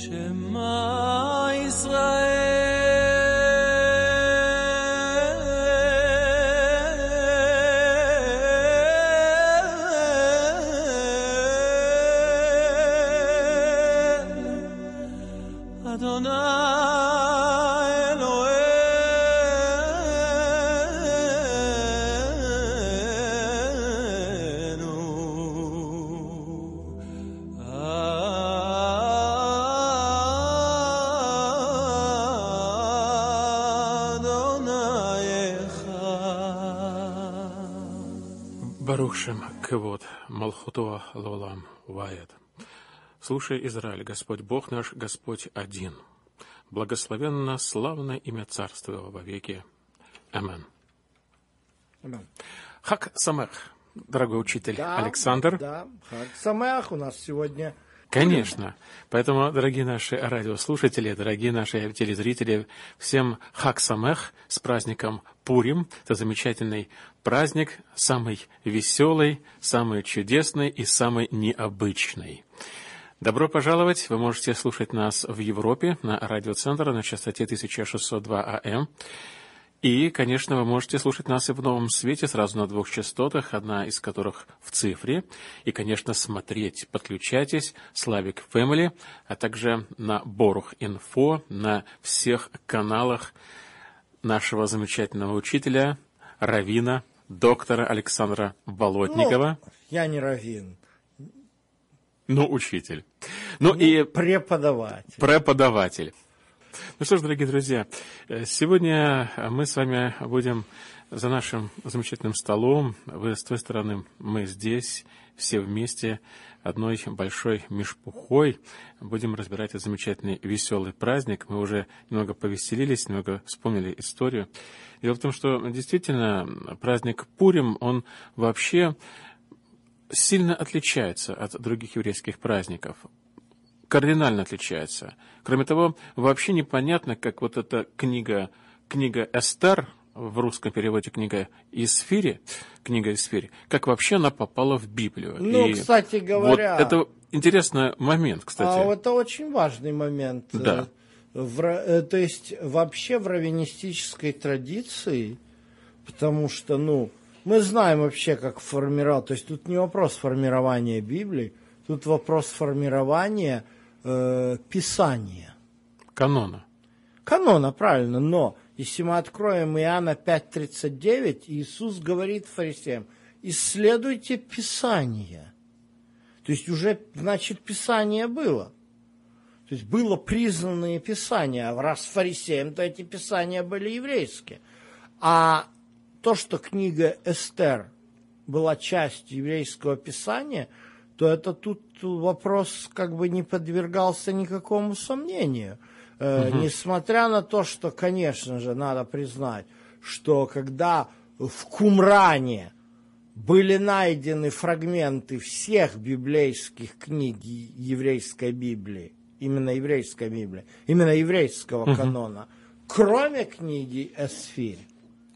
什么？Слушай, Израиль, Господь Бог наш, Господь один. Благословенно славное имя Царства во веки. Амен. Амен. Хак Самех, дорогой учитель Да, Александр. Да, Хаг Самеах у нас сегодня. Конечно. Поэтому, дорогие наши радиослушатели, дорогие наши телезрители, всем Хак Самех с праздником Пурим. Это замечательный праздник, самый веселый, самый чудесный и самый необычный. Добро пожаловать! Вы можете слушать нас в Европе на радиоцентре на частоте 1602 АМ. И, конечно, вы можете слушать нас и в Новом Свете сразу на двух частотах, одна из которых в цифре. И, конечно, смотреть, подключайтесь, Славик Фэмили, а также на Борух Инфо, на всех каналах нашего замечательного учителя, Равина, доктора Александра Болотникова. Ну, я не раввин, Ну, учитель. Ну и преподаватель. преподаватель. Ну что ж, дорогие друзья, э, сегодня мы с вами будем за нашим замечательным столом. Вы с той стороны, мы здесь, все вместе, одной большой мешпухой. Будем разбирать этот замечательный веселый праздник. Мы уже немного повеселились, немного вспомнили историю. Дело в том, что действительно праздник Пурим, он вообще сильно отличается от других еврейских праздников. Кардинально отличается. Кроме того, вообще непонятно, как вот эта книга, книга Эстер, в русском переводе книга Исфири, книга Исфири, как вообще она попала в Библию. Ну, И кстати говоря- Вот это интересный момент, кстати. А это очень важный момент. Да. Э, в ра- э, то есть вообще в раввинистической традиции, потому что, ну, мы знаем вообще, как формировать, то есть тут не вопрос формирования Библии, тут вопрос формирования э, Писания. Канона. Канона, правильно, но если мы откроем Иоанна 5.39, Иисус говорит фарисеям, исследуйте Писание. То есть уже, значит, Писание было. То есть было признанное Писание, а раз фарисеям, то эти Писания были еврейские. А то, что книга Эстер была частью еврейского Писания, то это тут вопрос как бы не подвергался никакому сомнению. Э, Несмотря на то, что, конечно же, надо признать, что когда в Кумране были найдены фрагменты всех библейских книг еврейской Библии, именно еврейской Библии, именно еврейского канона, кроме книги Эсфирь.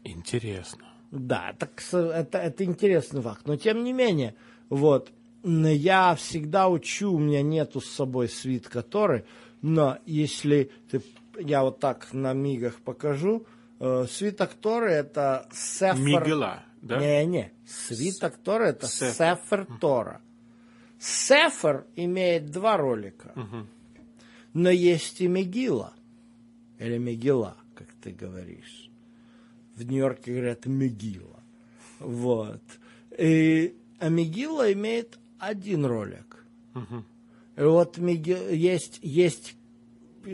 Интересно. Да, так это, это интересный факт. Но тем не менее, вот, я всегда учу, у меня нету с собой свитка Торы, но если ты, я вот так на мигах покажу, э, свиток Торы это Сефер... Мигела, да? Не-не, свиток Торы это Сефер. Сефер Тора. Сефер имеет два ролика, но есть и Мегила, или Мегила, как ты говоришь. В Нью-Йорке говорят Мегила. Вот. И, а Мегила имеет один ролик. И вот Меги- есть, есть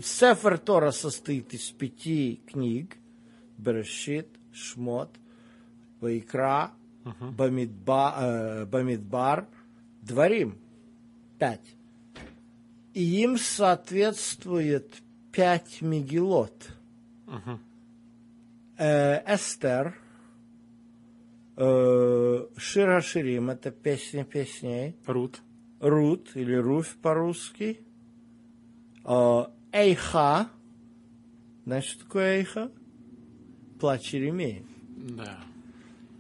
Сефер Тора состоит из пяти книг. Берешит, Шмот, Вайкра, Бамидба, э, Бамидбар, Дворим. Пять. И им соответствует пять Мегилот. Э, Эстер, э, Шира Ширим, это песня песней. Рут. Рут или Руфь по-русски. Э, Эйха. Знаешь, что такое Эйха? Плач Еремея. Да.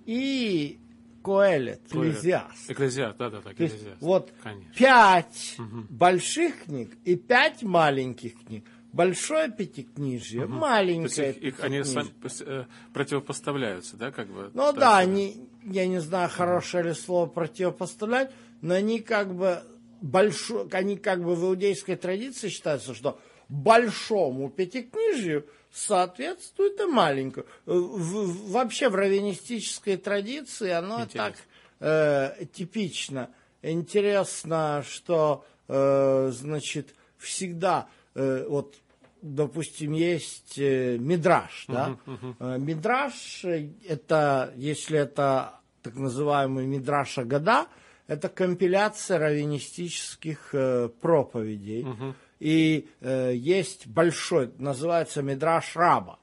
И Коэлет. Экклезиаст. Экклезиаст, да, да, да, экклезиаст. вот Конечно. пять больших книг и пять маленьких книг. Большое пятикнижие, есть маленькое их, их они сами э, противопоставляются, да, как бы? Ну так да, они, я не знаю, хорошее ли слово противопоставлять, но они как бы большой, они как бы в иудейской традиции считаются, что большому пятикнижию соответствует и маленькому. Э, в- вообще в раввинистической традиции оно Интересно. так э, типично. Интересно, что, э, значит, всегда, э, вот, допустим, есть э, мидраж, да? Э, Мидраж, э, это, если это так называемый мидраш года, это компиляция раввинистических э, проповедей. И э, есть большой, называется мидраш раба.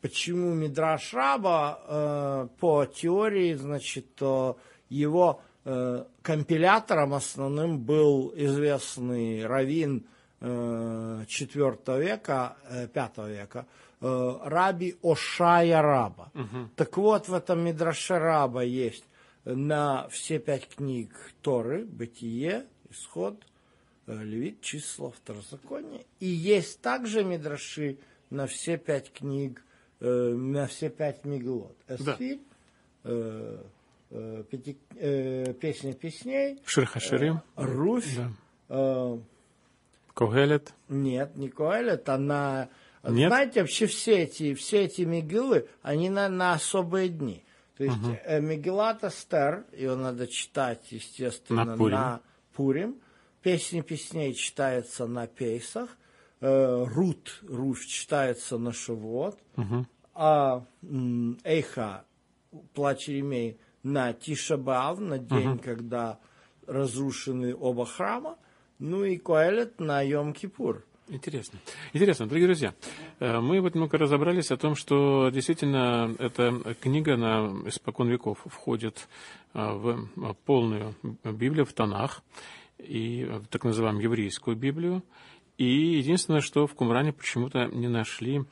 Почему Мидраш Раба э, по теории, значит, то его э, компилятором основным был известный раввин IV века, э, V века, э, Раби Ошая Раба. Так вот, в этом Мидраше Раба есть на все пять книг Торы, Бытие, Исход, э, Левит, число, второзаконие. И есть также мидраши на все пять книг, э, на все пять миглот. Эсфирь, э, э, пяти- э, песня песней, Ширхаширим, Руфь, да. э, Когелет. нет, не Коэлет, она... Нет? Знаете, вообще все эти, все эти мигилы, они на, на особые дни. То есть э, Мегилат Эстер, ее надо читать, естественно, На Пурим. на Пурим. Песни песней читается на Пейсах. Э, Рут, Руфь читается на Шивот. А м, Эйха, Плач Еремей, на Тишабав, на день, когда разрушены оба храма. Ну и Коэлет на Йом-Кипур. Интересно. Интересно, дорогие друзья, э, мы вот немного разобрались о том, что действительно эта книга на испокон веков входит э, в полную Библию, в Танах, и в так называемую еврейскую Библию. И единственное, что в Кумране почему-то не нашли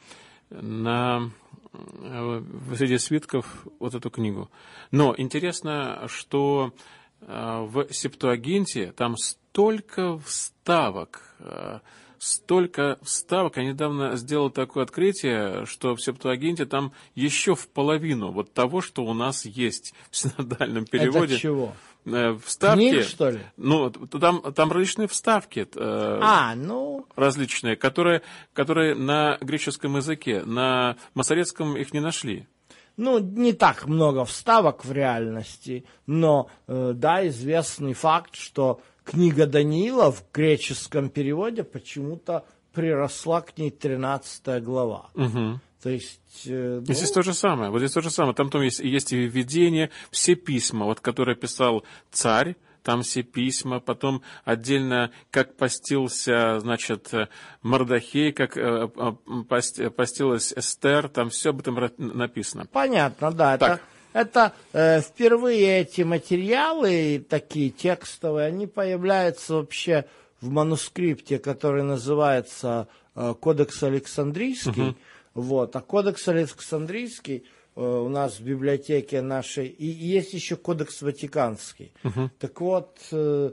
на э, среди свитков вот эту книгу. Но интересно, что э, в Септуагинте там столько вставок, э, столько вставок. Я недавно сделал такое открытие, что в Септуагинте там еще в половину вот того, что у нас есть в синодальном переводе. Это чего? Э, Вставки. Книг, что ли? Ну, там, там различные вставки. э, А, ну, различные, которые, которые на греческом языке, на масорецком их не нашли. ну, не так много вставок в реальности, но, э, да, известный факт, что книга Даниила в греческом переводе почему-то приросла к ней 13 глава. То есть, э, И Здесь ну, то же самое. Вот здесь то же самое. Там, там есть, есть и введение, все письма, вот, которые писал царь, там все письма, потом отдельно, как постился, значит, Мордахей, как э, э, пост- постилась Эстер, там все об этом написано. понятно, да, Так. это, это э, впервые эти материалы, такие текстовые, они появляются вообще в манускрипте, который называется э, Кодекс Александрийский. Вот. А Кодекс Александрийский э, у нас в библиотеке нашей, и есть еще Кодекс Ватиканский. Так вот, э,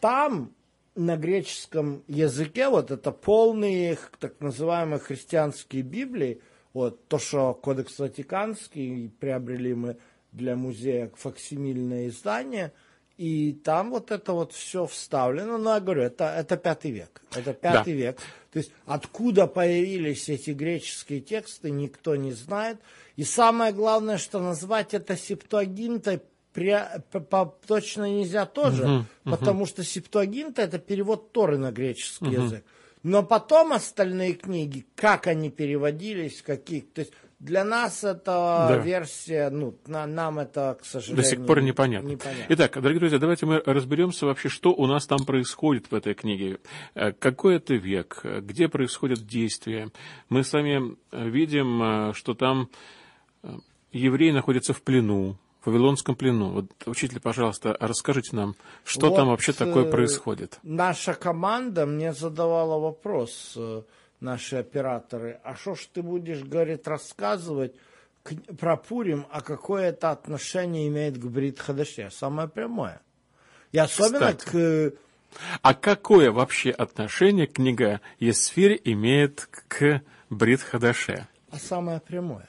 там на греческом языке вот это полные так называемые христианские Библии, вот то, что Кодекс Ватиканский приобрели мы для музея факсимильное издание, и там вот это вот все вставлено. Но я говорю, это, это пятый век. Это пятый век. То есть откуда появились эти греческие тексты, никто не знает. И самое главное, что назвать это септуагинтой пря- по- по- точно нельзя тоже, потому что септуагинта это перевод Торы на греческий язык. Но потом остальные книги, как они переводились, какие, то есть для нас это Да. версия, ну, на- нам это, к сожалению, До сих пор непонятно. непонятно. Итак, дорогие друзья, давайте мы разберемся вообще, что у нас там происходит в этой книге. Э, Какой это век, где происходят действия. Мы с вами э, видим, э, что там евреи находятся в плену, в Вавилонском плену. Вот, учитель, пожалуйста, расскажите нам, что Вот, там вообще такое происходит. Наша команда мне задавала вопрос, наши операторы, а что ж ты будешь, говорит, рассказывать, к- про Пурим, а какое это отношение имеет к Брит Хадаше? Самое прямое. И особенно Кстати. к... А какое вообще отношение книга Есфирь имеет к Брит Хадаше? А самое прямое.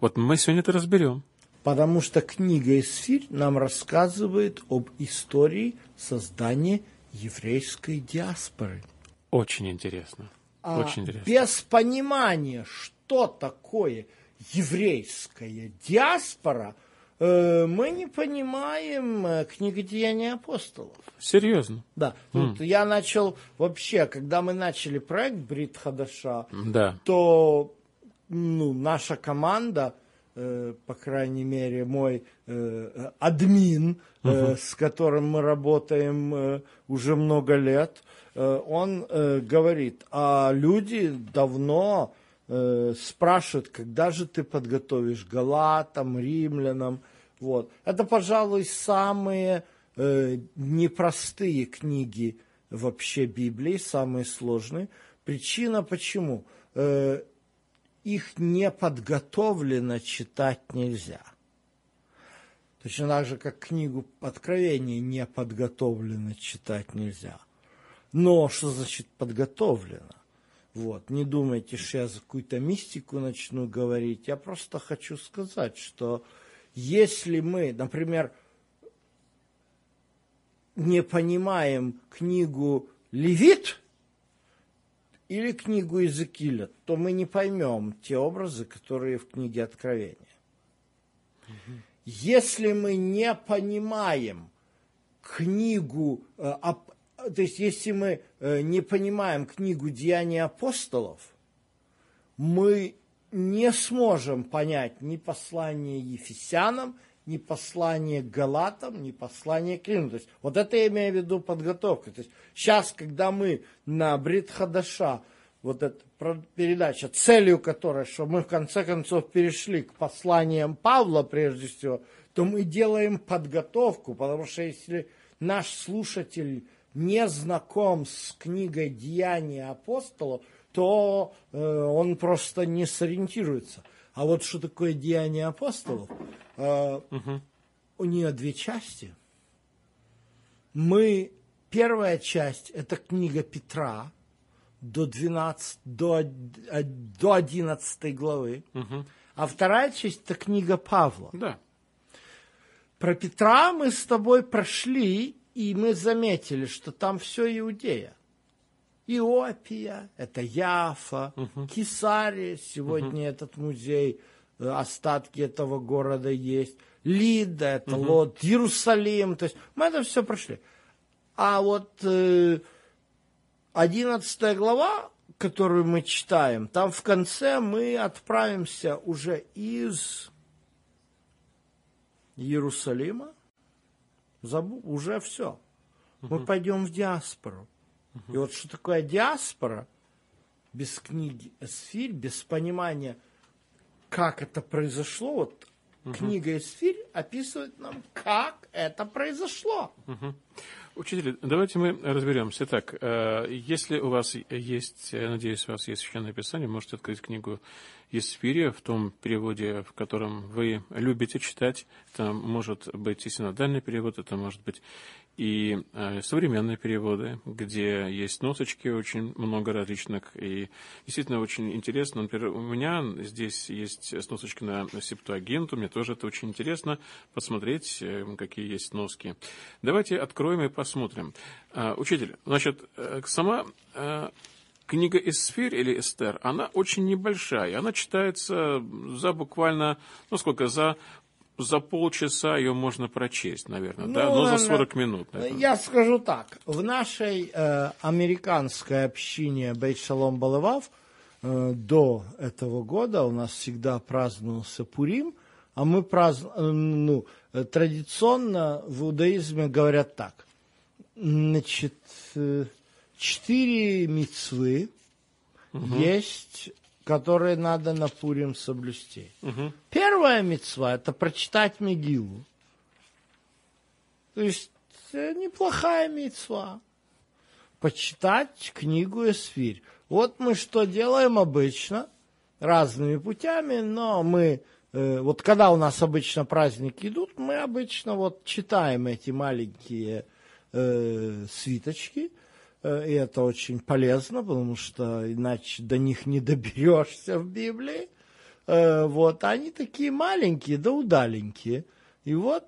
Вот мы сегодня это разберем. Потому что книга Исфирь нам рассказывает об истории создания еврейской диаспоры. Очень интересно. А Очень интересно. без понимания, что такое еврейская диаспора, э, мы не понимаем э, книги Деяния апостолов. Серьезно. Да, вот я начал вообще, когда мы начали проект Брит Хадаша, Да. то ну, наша команда, по крайней мере, мой э, админ, э, с которым мы работаем э, уже много лет, э, он э, говорит, а люди давно э, спрашивают, когда же ты подготовишь Галатам, римлянам. Вот. Это, пожалуй, самые э, непростые книги вообще Библии, самые сложные. Причина почему? Их неподготовленно читать нельзя. Точно так же, как книгу Откровения неподготовленно читать нельзя. Но что значит подготовлено? Вот. Не думайте, что я за какую-то мистику начну говорить. Я просто хочу сказать, что если мы, например, не понимаем книгу Левит или книгу Иезекииля, то мы не поймем те образы, которые в книге Откровения. Если мы не понимаем книгу, э, то есть если мы э, не понимаем книгу Деяний апостолов, мы не сможем понять ни послание Ефесянам, ни послание к Галатам, ни послание к Риму. То есть вот это я имею в виду подготовка. То есть сейчас, когда мы на Брит Хадаша, вот эта передача, целью которой, что мы в конце концов перешли к посланиям Павла прежде всего, то мы делаем подготовку, потому что если наш слушатель не знаком с книгой «Деяния апостолов», то э, он просто не сориентируется. А вот что такое «Деяния апостолов», э, у нее две части. Мы, первая часть, это книга Петра, до 12, до, до 11 главы. А вторая часть это книга Павла. Да. Про Петра мы с тобой прошли, и мы заметили, что там все Иудея. Иопия, это Яфа, Кесария, сегодня этот музей, э, остатки этого города есть. Лида, это Лод, Иерусалим, то есть мы это все прошли. А вот э, 11 глава, которую мы читаем, там в конце мы отправимся уже из Иерусалима, забу, уже все. Мы пойдем в диаспору. И вот что такое диаспора, без книги Эсфирь, без понимания, как это произошло, вот книга Эсфирь описывает нам, как это произошло. Учитель, давайте мы разберемся. Итак, э, если у вас есть, я надеюсь, у вас есть священное писание, можете открыть книгу Есфирия в том переводе, в котором вы любите читать. Это может быть и синодальный перевод, это может быть и э, современные переводы, где есть носочки очень много различных, и действительно очень интересно. Например, у меня здесь есть сносочки на Септуагинту, мне тоже это очень интересно посмотреть, э, какие есть носки. Давайте откроем и посмотрим. А, Учитель, значит, э, сама э, книга Эсфирь или Эстер, она очень небольшая, она читается за буквально, ну сколько, за за полчаса ее можно прочесть, наверное, да? Ну, Ну, за наверное, 40 минут. наверное. Я скажу так. В нашей э, американской общине Бейт Шалом Балавав э, до этого года у нас всегда праздновался Пурим, а мы празднуем, ну, э, традиционно в иудаизме говорят так. Значит, э, четыре мицвы есть, которые надо на Пурим соблюсти. Первая мецва это прочитать Мегилу. То есть э, неплохая мецва. Почитать книгу Эсфирь. Вот мы что делаем обычно, разными путями, но мы э, вот когда у нас обычно праздники идут, мы обычно вот читаем эти маленькие э, свиточки, и это очень полезно, потому что иначе до них не доберешься в Библии. Э, вот, они такие маленькие, да удаленькие. И вот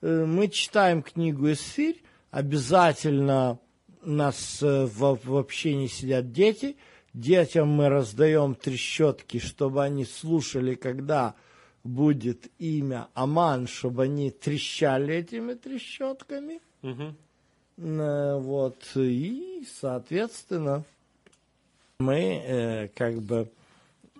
э, мы читаем книгу «Эсфирь», обязательно у нас э, в, в общении сидят дети, детям мы раздаем трещотки, чтобы они слушали, когда будет имя Аман, чтобы они трещали этими трещотками. Мгм. Э, Вот, и, соответственно, мы э, как бы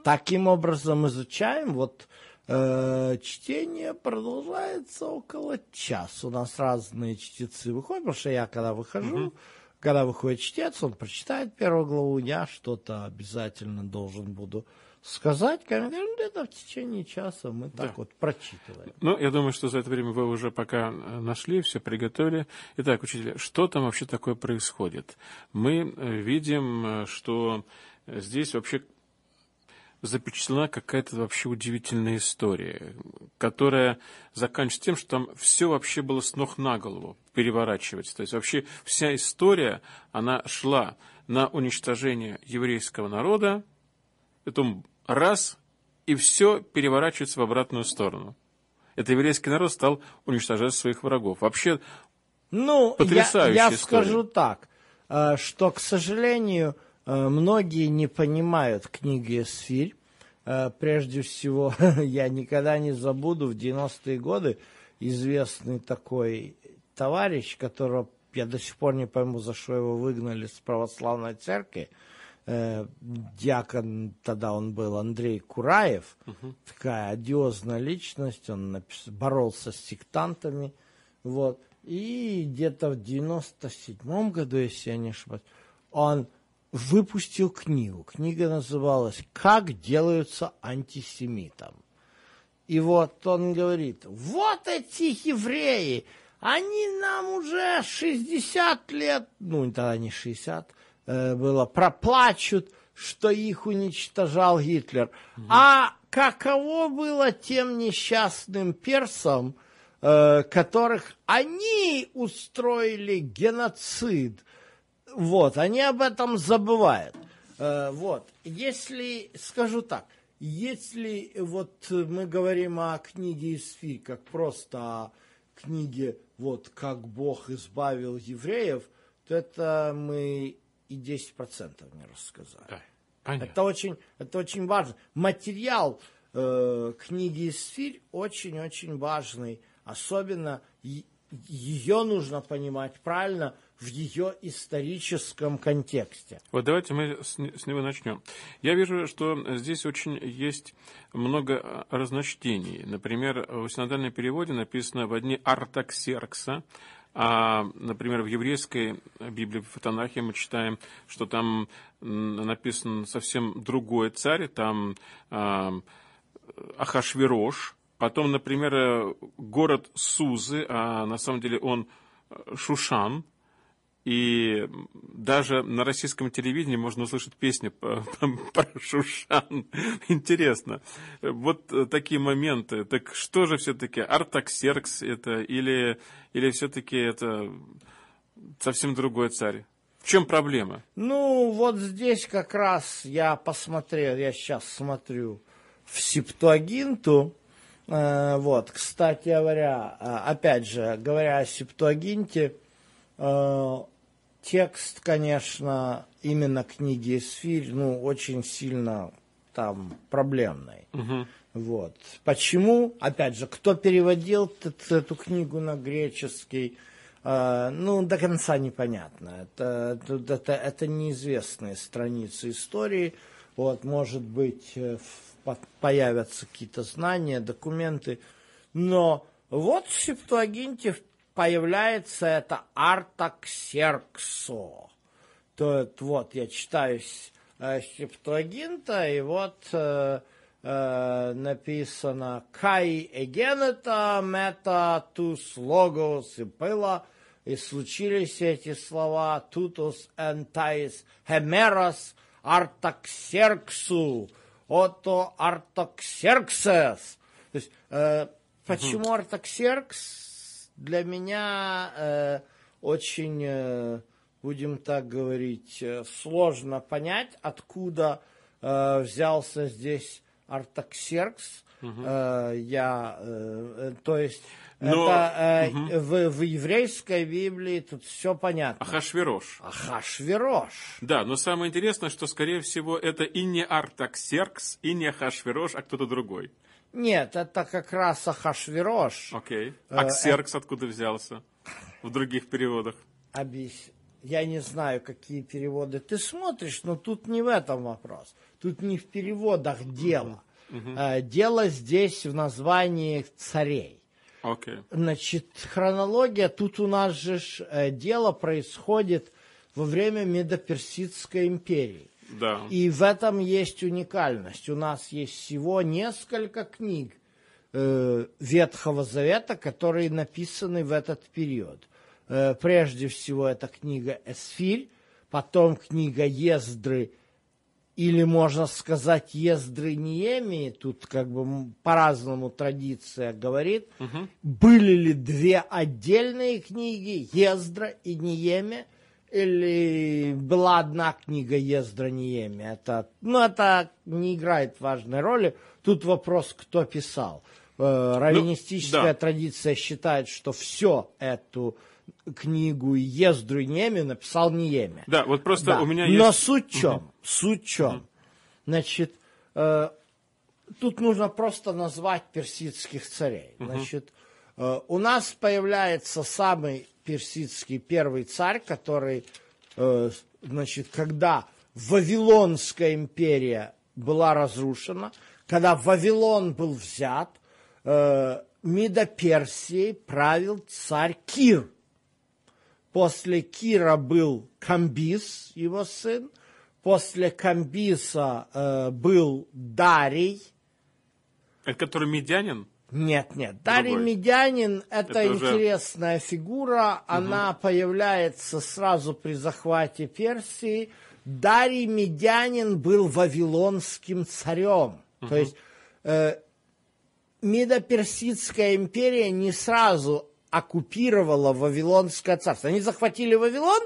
таким образом изучаем. Вот э, чтение продолжается около часа. У нас разные чтецы выходят, потому что я, когда выхожу, когда выходит чтец, он прочитает первую главу, я что-то обязательно должен буду сказать. Где-то в течение часа мы так Да. вот прочитываем. Ну, я думаю, что за это время вы уже пока э, нашли, все приготовили. Итак, учитель, что там вообще такое происходит? Мы э, видим, э, что здесь вообще запечатлена какая-то вообще удивительная история, которая заканчивается тем, что там все вообще было с ног на голову переворачивается. То есть вообще вся история, она шла на уничтожение еврейского народа, потом раз, и все переворачивается в обратную сторону. Это еврейский народ стал уничтожать своих врагов. Вообще, Ну, я, Потрясающая я история. скажу так, э, что, к сожалению, э, многие не понимают книги «Эсфирь». Э, Прежде всего, я никогда не забуду, в 90-е годы известный такой товарищ, которого я до сих пор не пойму, за что его выгнали с православной церкви, э, диакон тогда он был Андрей Кураев, такая одиозная личность, он напис- боролся с сектантами, вот, и где-то в 97 году, если я не ошибаюсь, он выпустил книгу. Книга называлась «Как делаются антисемитом». И вот он говорит, вот эти евреи, они нам уже 60 лет, ну тогда не 60, э, было, проплачут, что их уничтожал Гитлер. А каково было тем несчастным персам, э, которых они устроили геноцид? Вот, они об этом забывают. Э, Вот, если, скажу так, если вот мы говорим о книге Исфирь, как просто о книге, вот, как Бог избавил евреев, то это мы и 10% не рассказали. да, понятно. Это очень, это очень важно. Материал э, книги Исфирь очень-очень важный. Особенно ее нужно понимать правильно в ее историческом контексте. Вот давайте мы с, с него начнем. Я вижу, что здесь очень есть много а, разночтений. Например, в синодальном переводе написано в одни Артаксеркса, а, например, в еврейской Библии, в Танахе мы читаем, что там написан совсем другой царь, там а, Ахашвирош, потом, например, э, город Сузы, а на самом деле он э, Шушан, и даже на российском телевидении можно услышать песню по- про Шушан. Интересно. Вот такие моменты. Так что же все-таки Артаксеркс это или, или все-таки это совсем другой царь? В чем проблема? Ну, вот здесь как раз я посмотрел, я сейчас смотрю в Септуагинту. Э, вот, кстати говоря, э, опять же, говоря о Септуагинте, текст, конечно, именно книги Эсфирь, ну, очень сильно там проблемный. Вот. Почему? Опять же, кто переводил эту книгу на греческий? э, ну, до конца непонятно. Это, это, это, неизвестные страницы истории. Вот, может быть, э, появятся какие-то знания, документы. Но вот в Септуагинте появляется это Артаксерксо. То вот я читаю с- э, Септуагинта, и вот э, э, написано «Кай эгенета мета тус логос и пыла», и случились эти слова «тутус энтаис хемерос артаксерксу», «ото артаксерксес», То есть, э, почему Артаксеркс для меня э, очень, э, будем так говорить, э, сложно понять, откуда э, взялся здесь Артаксеркс. Э, я, э, то есть, Но- это э, в, в еврейской Библии тут все понятно. Ахашвирош. Ахашвирош. Да, но самое интересное, что, скорее всего, это и не Артаксеркс, и не Ахашвирош, а кто-то другой. Нет, это как раз Ахашвирош. Окей. Э, А Ксеркс откуда взялся? В других переводах. Объяс- Я не знаю, какие переводы ты смотришь, но тут не в этом вопрос. Тут не в переводах дело. Э, Дело здесь в названии царей. Окей. Значит, хронология, тут у нас же э, дело происходит во время Медоперсидской империи. Да. И в этом есть уникальность. У нас есть всего несколько книг э, Ветхого Завета, которые написаны в этот период. Э, прежде всего, это книга Эсфирь, потом книга Ездры, или можно сказать Ездры Неемии, тут как бы по-разному традиция говорит. Были ли две отдельные книги, Ездра и Неемия, или была одна книга Ездра Неемия? Это, ну, это не играет важной роли. Тут вопрос, кто писал. Э, Раввинистическая да. традиция считает, что все эту книгу Ездру и Неемию написал Неемия. Да, вот просто Да. у меня Но есть... суть в чем? Суть в чем? Значит, э, тут нужно просто назвать персидских царей. Значит, э, у нас появляется самый персидский первый царь, который, э, значит, когда Вавилонская империя была разрушена, когда Вавилон был взят, э, Мидоперсией правил царь Кир. После Кира был Камбис, его сын. После Камбиса э, был Дарий. Это который медянин? Нет, нет, Дарий Другой. Медянин – это, Это уже- интересная фигура. Она появляется сразу при захвате Персии. Дарий Медянин был вавилонским царем. То есть э, Медоперсидская империя не сразу оккупировала Вавилонское царство. Они захватили Вавилон,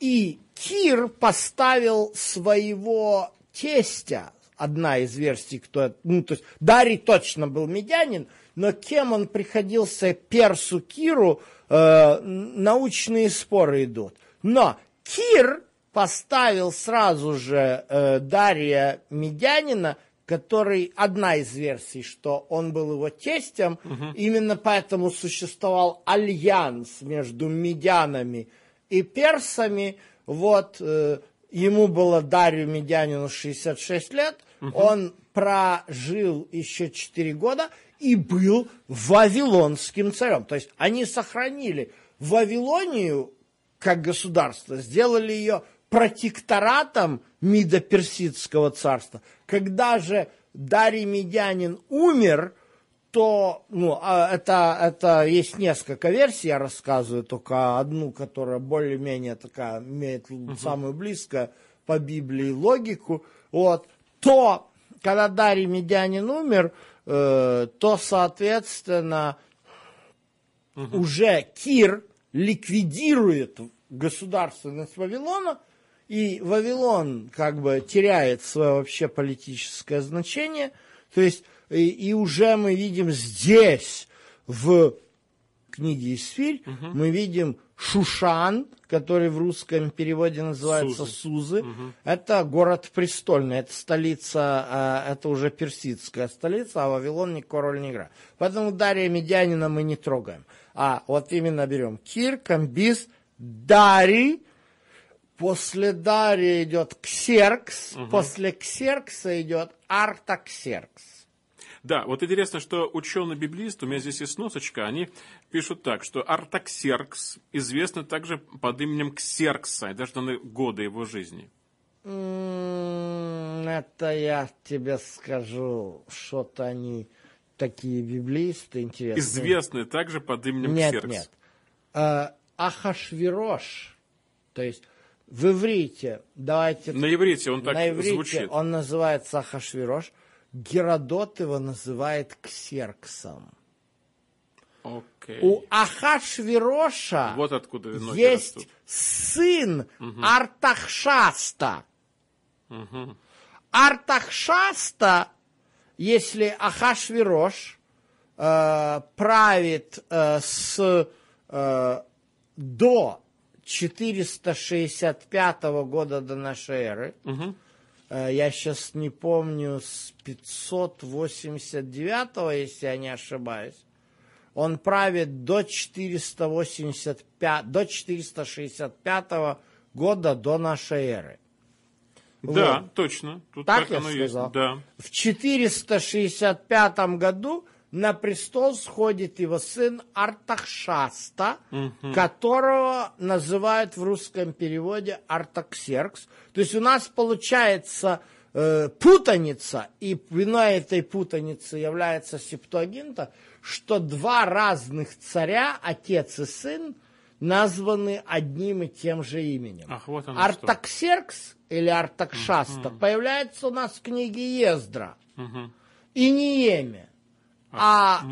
и Кир поставил своего тестя, одна из версий, кто ну, то есть Дарий точно был медянин, но кем он приходился Персу Киру, э, научные споры идут. Но Кир поставил сразу же э, Дария Медянина, который, одна из версий, что он был его тестем, именно поэтому существовал альянс между медянами и персами. Вот э, ему было Дарью Медянину 66 лет, он прожил еще 4 года и был вавилонским царем. То есть они сохранили Вавилонию как государство, сделали ее протекторатом Мидоперсидского царства. Когда же Дарий Медянин умер, то, ну, а это, это есть несколько версий, я рассказываю, только одну, которая более-менее такая, имеет самую близкую по Библии логику, вот, то, когда Дарий Медянин умер, э, то, соответственно, уже Кир ликвидирует государственность Вавилона, и Вавилон как бы теряет свое вообще политическое значение. То есть, и, и уже мы видим здесь, в книге Исфирь, мы видим Шушан, который в русском переводе называется Сузы. Это город престольный, это столица, а, это уже персидская столица, а Вавилон никакой роли не играет. Поэтому Дария Медянина мы не трогаем. А вот именно берем Кир, Камбис, Дарий, После Дария идет Ксеркс, после Ксеркса идет Артаксеркс. Да, вот интересно, что ученый-библист, у меня здесь есть носочка, они пишут так, что Артаксеркс известный также под именем Ксеркса, и даже даны годы его жизни. Это я тебе скажу, что-то они такие библисты интересные. Известный также под именем Нет, Ксеркс. нет. Э, Ахашвирош, то есть в иврите, давайте На иврите он так на иврите звучит. он называется Ахашвирош. Геродот его называет Ксерксом. Окей. У Ахашвироша Вот откуда есть растут. сын Артахшаста. Артахшаста, если Ахашвирош э, правит э, с э, до 465 года до нашей эры, э, я сейчас не помню, с 589, если я не ошибаюсь, он правит до 485, до 465 года до нашей эры. Да, Вот. точно. Тут Так я оно сказал? есть. Да. В 465 году на престол сходит его сын Артахшаста, которого называют в русском переводе Артаксеркс. То есть у нас получается э, путаница, и виной этой путаницы является септуагинта, что два разных царя, отец и сын, названы одним и тем же именем. Ах, вот оно что. Артаксеркс или Артакшаста появляется у нас в книге Ездра. И не А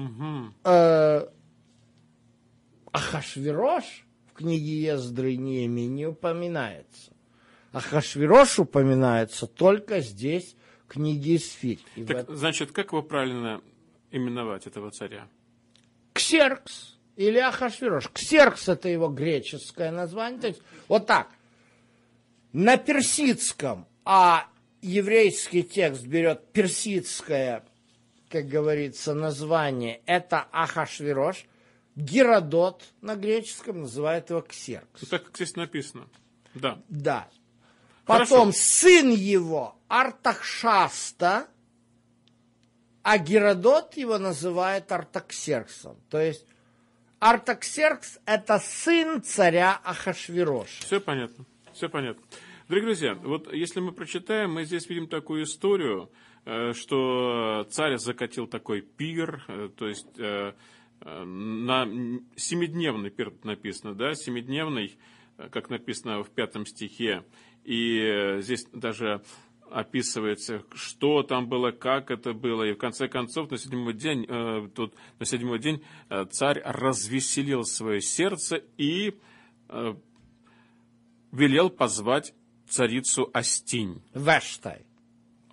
э, Ахашвирош в книге Ездры Нееми не упоминается. Ахашвирош упоминается только здесь, в книге в Так, этом- значит, как его правильно именовать, этого царя? Ксеркс или Ахашвирош. Ксеркс это его греческое название. То есть, вот так. На персидском, а еврейский текст берет персидское, как говорится, название, это Ахашвирош. Геродот на греческом называет его Ксеркс. Ну, так, как здесь написано. Да. Да. Хорошо. Потом сын его Артахшаста, а Геродот его называет Артаксерксом. То есть Артаксеркс – это сын царя Ахашвироша. Все понятно. Все понятно. Дорогие друзья, вот если мы прочитаем, мы здесь видим такую историю, что царь закатил такой пир, э, то есть э, э, на семидневный пир написано, да, семидневный, э, как написано в пятом стихе, и э, здесь даже описывается, что там было, как это было, и в конце концов на седьмой день, э, тут на седьмой день э, царь развеселил свое сердце и э, велел позвать царицу Астинь. Вештай.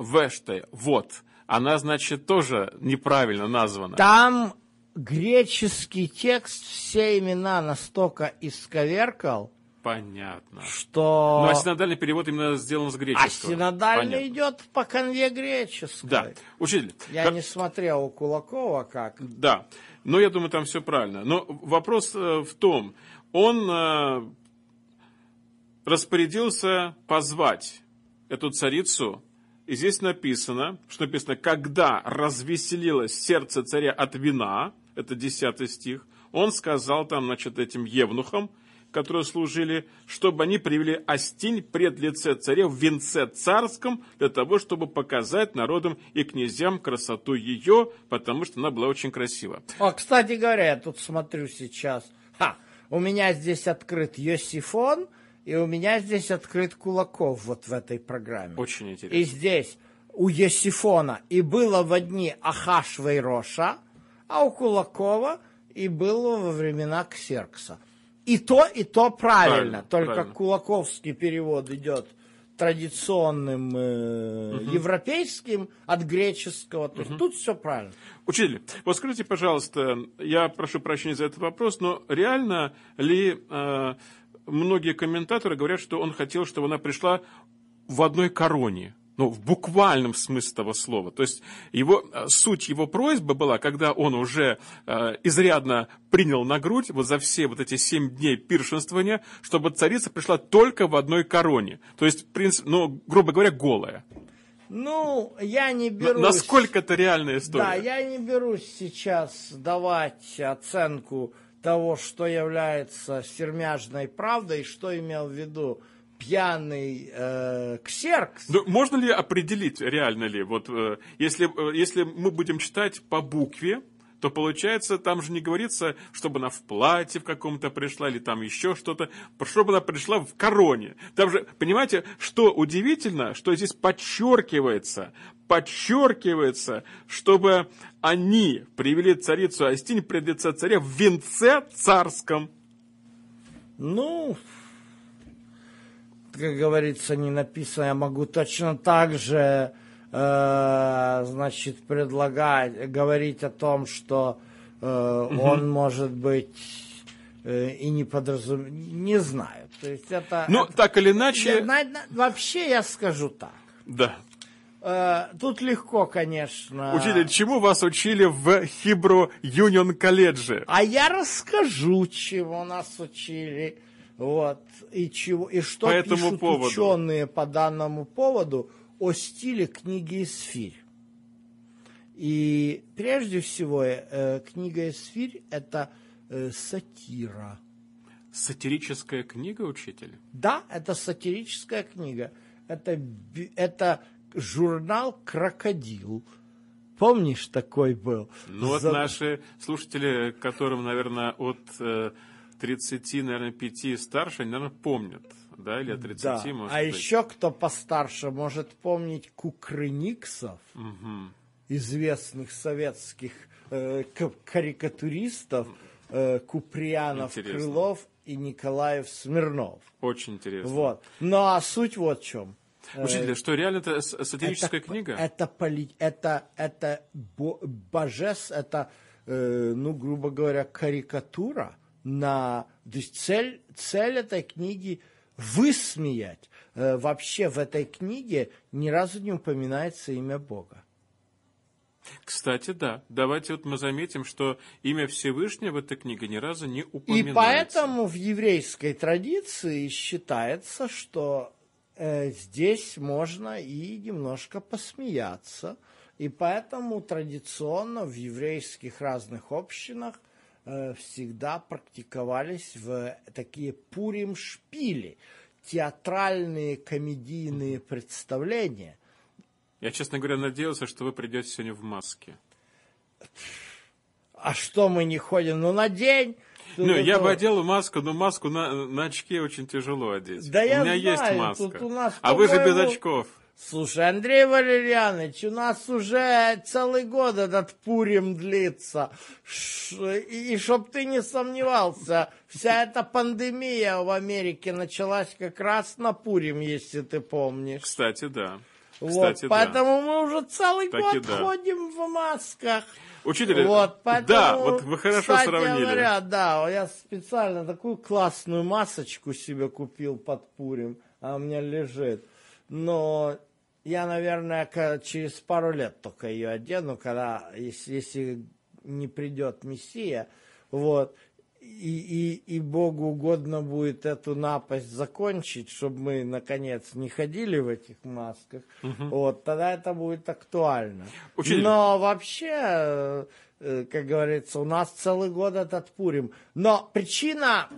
Веште, вот. Она, значит, тоже неправильно названа. Там греческий текст все имена настолько исковеркал, Понятно. что... Ну, а синодальный перевод именно сделан с А греческого. синодальный Понятно. идет по конве греческой. Да. Учитель, Я как- не смотрел у Кулакова как. Да, но я думаю, там все правильно. Но вопрос э, в том, он э, распорядился позвать эту царицу, и здесь написано, что написано, когда развеселилось сердце царя от вина, это 10 стих, он сказал там, значит, этим евнухам, которые служили, чтобы они привели Астинь пред лице царя в венце царском, для того, чтобы показать народам и князьям красоту ее, потому что она была очень красива. О, кстати говоря, я тут смотрю сейчас. Ха, у меня здесь открыт Йосифон, и у меня здесь открыт Кулаков вот в этой программе. Очень И интересно. здесь у Йосифона и было в одни Ахашва и Роша, а у Кулакова и было во времена Ксеркса. И то, и то правильно, Правильно, только правильно. кулаковский перевод идет традиционным э, европейским от греческого. То есть тут все правильно. Учитель, вот скажите, пожалуйста, я прошу прощения за этот вопрос, но реально ли э, многие комментаторы говорят, что он хотел, чтобы она пришла в одной короне? Ну, в буквальном смысле этого слова. То есть его, э, суть его просьбы была, когда он уже э, изрядно принял на грудь вот за все вот эти семь дней пиршенствования, чтобы царица пришла только в одной короне. То есть, в принципе, ну, грубо говоря, голая. Ну, я не берусь... Насколько это реальная история? Да, я не берусь сейчас давать оценку того, что является сермяжной правдой, что имел в виду пьяный э, ксеркс. Ну, можно ли определить, реально ли, вот э, если, э, если мы будем читать по букве, то получается, там же не говорится, чтобы она в платье в каком-то пришла или там еще что-то, чтобы она пришла в короне. Там же, понимаете, что удивительно, что здесь подчеркивается, подчеркивается, чтобы они привели царицу Астинь пред лице царя в венце царском. Ну, как говорится, не написано, я могу точно так же, э, значит, предлагать, говорить о том, что э, угу. он может быть э, и не подразумевает, не знаю. То есть это... Ну, это, так или иначе... Я, на, на, вообще я скажу так. Да. Э, тут легко, конечно. Учитель, чему вас учили в Хибру Юнион колледже? А я расскажу, чему нас учили. Вот. И, чего, и что по этому пишут поводу. ученые по данному поводу о стиле книги «Эсфирь». И прежде всего, э, книга «Эсфирь» – это э, сатира. Сатирическая книга, учитель? Да, это сатирическая книга. Это, это журнал «Крокодил». Помнишь, такой был? Ну вот За... наши слушатели, которым, наверное, от э, 30, наверное, 5 старше, они, наверное, помнят. Да, или от 30, да. может А быть. еще кто постарше может помнить Кукрыниксов, угу. известных советских э, карикатуристов, э, Куприянов, Интересно. Крылов и Николаев Смирнов. Очень интересно. Вот. Ну а суть вот в чем. Учитель, что реально это сатирическая это, книга? Это, поли, это, это бо, божес, это, э, ну, грубо говоря, карикатура на... То есть цель, цель этой книги высмеять. Э, вообще в этой книге ни разу не упоминается имя Бога. Кстати, да. Давайте вот мы заметим, что имя Всевышнего в этой книге ни разу не упоминается. И поэтому в еврейской традиции считается, что э, здесь можно и немножко посмеяться. И поэтому традиционно в еврейских разных общинах э, всегда практиковались в такие пурим-шпили, театральные комедийные представления. Я, честно говоря, надеялся, что вы придете сегодня в маске. А что мы не ходим? Ну, на день. Ну, я бы одел маску, но маску на, на очке очень тяжело одеть. Да у я меня знаю, есть маска. Тут у нас, а вы же без очков. Слушай, Андрей Валерьянович, у нас уже целый год этот Пурим длится. Ш- И, и чтоб ты не сомневался, вся эта пандемия в Америке началась как раз на Пурим, если ты помнишь. Кстати, да. Вот, Кстати, да. поэтому мы уже целый Так год да. ходим в масках. Учитель, Вот, поэтому, да, вот вы хорошо кстати сравнили. говоря, да, я специально такую классную масочку себе купил под Пурим, а у меня лежит. Но я, наверное, через пару лет только ее одену, когда, если, если не придет Мессия, вот, и, и, и Богу угодно будет эту напасть закончить, чтобы мы, наконец, не ходили в этих масках, вот, тогда это будет актуально. Учитель. Но вообще, э, э, как говорится, у нас целый год этот Пурим. Но причина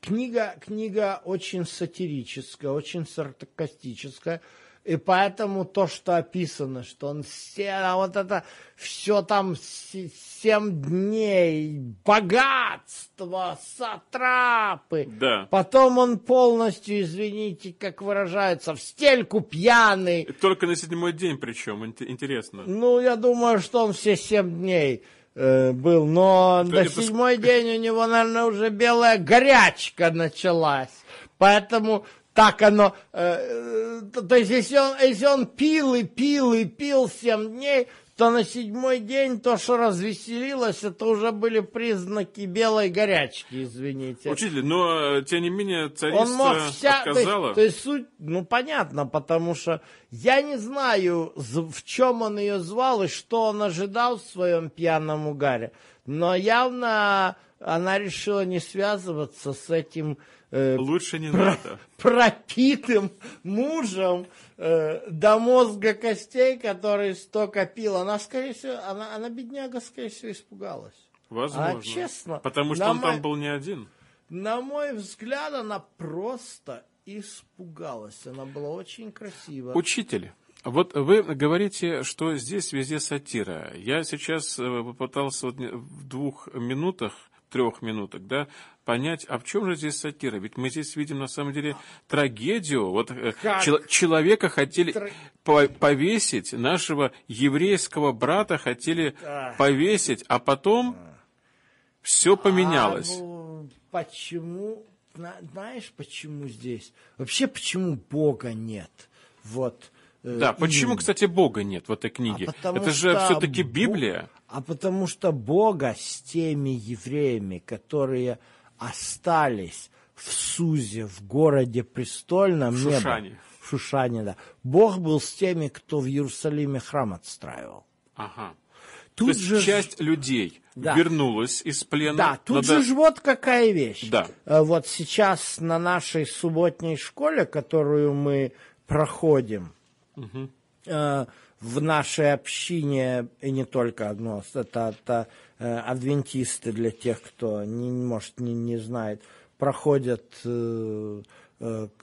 книга, книга очень сатирическая, очень саркастическая. И поэтому то, что описано, что он все, а вот это все там се- семь дней, богатство, сатрапы. Да. Потом он полностью, извините, как выражается, в стельку пьяный. Только на седьмой день причем, ин- интересно. Ну, я думаю, что он все семь дней э, был, но Это- на это седьмой день у него, наверное, уже белая горячка началась. Поэтому так оно... э, э, то, то есть, если он, если он пил и пил и пил семь дней, то на седьмой день то, что развеселилось, это уже были признаки белой горячки, извините. Учитель, но э, тем не менее царица Он мог вся... То есть, отказала. то есть суть, ну, понятно, потому что я не знаю, в чем он ее звал и что он ожидал в своем пьяном угаре. Но явно она решила не связываться с этим э, Лучше не про- надо. пропитым мужем э, до мозга костей, который столько пил. Она, скорее всего, она, она бедняга, скорее всего, испугалась. Возможно. А честно, Потому что он мой- там был не один. На мой взгляд, она просто испугалась. Она была очень красива. Учитель, Вот вы говорите, что здесь везде сатира. Я сейчас э, попытался вот в двух минутах, трех минутах, да, понять, а в чем же здесь сатира? Ведь мы здесь видим на самом деле трагедию. Вот э, чел- человека хотели Тр... по- повесить, нашего еврейского брата хотели а. повесить, а потом а. все поменялось. А, ну, почему? Знаешь, почему здесь? Вообще, почему Бога нет? Вот Э, да, почему, кстати, Бога нет в этой книге? А Это же все-таки Библия. А потому что Бога с теми евреями, которые остались в Сузе, в городе престольном, в Шушане. Небо, в Шушане, да. Бог был с теми, кто в Иерусалиме храм отстраивал. Ага. Тут То есть же часть людей да. вернулась из плена. Да, тут Надо... же ж вот какая вещь. Да. Э, вот сейчас на нашей субботней школе, которую мы проходим, угу. В нашей общине, и не только одно, это, это э, адвентисты для тех, кто, не, может, не, не знает, проходят э,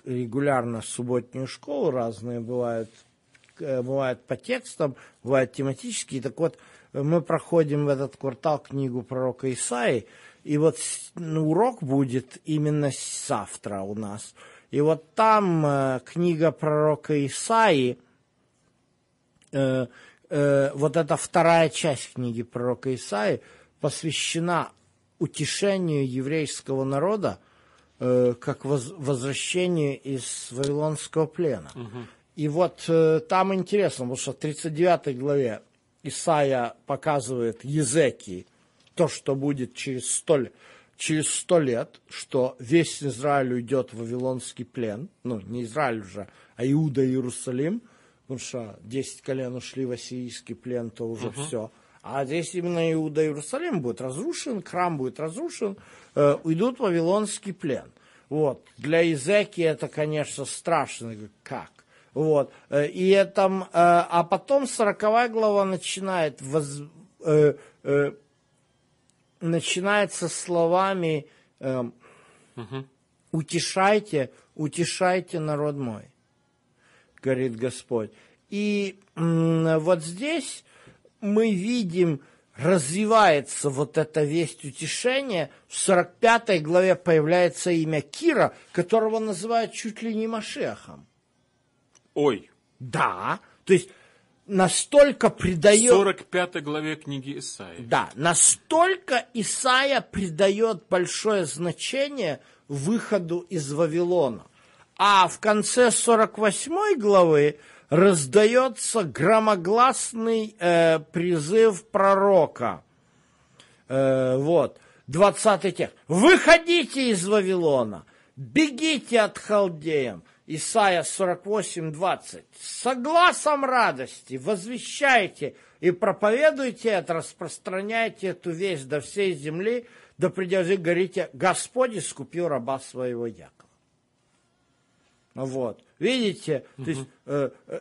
регулярно субботнюю школу, разные бывают, бывают по текстам, бывают тематические. Так вот, мы проходим в этот квартал книгу пророка Исаи, и вот ну, урок будет именно завтра у нас – и вот там э, книга пророка Исаи, э, э, вот эта вторая часть книги пророка Исаи посвящена утешению еврейского народа э, как воз, возвращению из Вавилонского плена. Угу. И вот э, там интересно, потому что в 39 главе Исаия показывает Езекии то, что будет через столь через сто лет, что весь Израиль уйдет в Вавилонский плен, ну, не Израиль уже, а Иуда и Иерусалим, потому что 10 колен ушли в ассирийский плен, то уже uh-huh. все. А здесь именно Иуда Иерусалим будет разрушен, храм будет разрушен, э, уйдут в Вавилонский плен. Вот. Для Изеки это, конечно, страшно. Как? Вот. Э, и это, э, а потом 40 глава начинает воз, э, э, начинается словами э, угу. «Утешайте, утешайте народ мой», говорит Господь. И вот здесь мы видим, развивается вот эта весть утешения. В 45 главе появляется имя Кира, которого называют чуть ли не Машехом. Ой. Да, то есть настолько придает... В 45 главе книги Исаия. Да, настолько Исаия придает большое значение выходу из Вавилона. А в конце 48 главы раздается громогласный э, призыв пророка. Э, вот, 20 текст. «Выходите из Вавилона, бегите от халдеям, Исайя 48, 20. «Согласом радости возвещайте и проповедуйте это, распространяйте эту весть до всей земли, да придя говорите, Господь искупил раба своего Якова». Вот. Видите? Угу. То есть, э, э,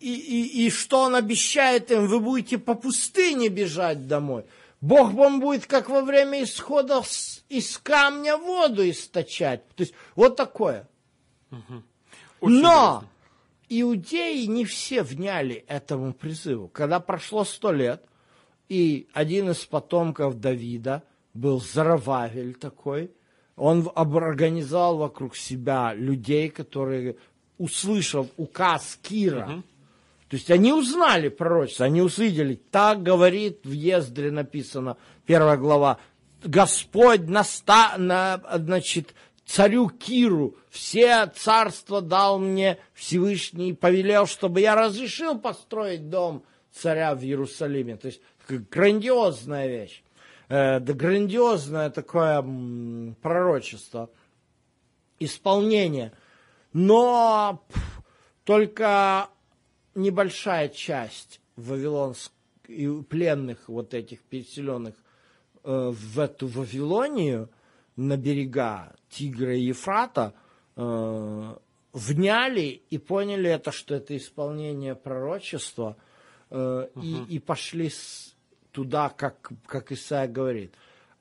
и, и, и что он обещает им? Вы будете по пустыне бежать домой. Бог вам будет, как во время исхода, из камня воду источать. То есть, вот такое – но иудеи не все вняли этому призыву. Когда прошло сто лет, и один из потомков Давида был Зарававель такой, он организовал вокруг себя людей, которые, услышав указ Кира, угу. то есть они узнали пророчество, они увидели, так говорит в Ездре написано, первая глава, Господь наста, на, значит, царю Киру все царства дал мне Всевышний и повелел, чтобы я разрешил построить дом царя в Иерусалиме. То есть грандиозная вещь. Э, да грандиозное такое пророчество, исполнение. Но пф, только небольшая часть вавилонских пленных вот этих переселенных э, в эту Вавилонию на берега Тигра и Ефрата, э, вняли и поняли это, что это исполнение пророчества, угу. и, и пошли с, туда, как, как Исаия говорит.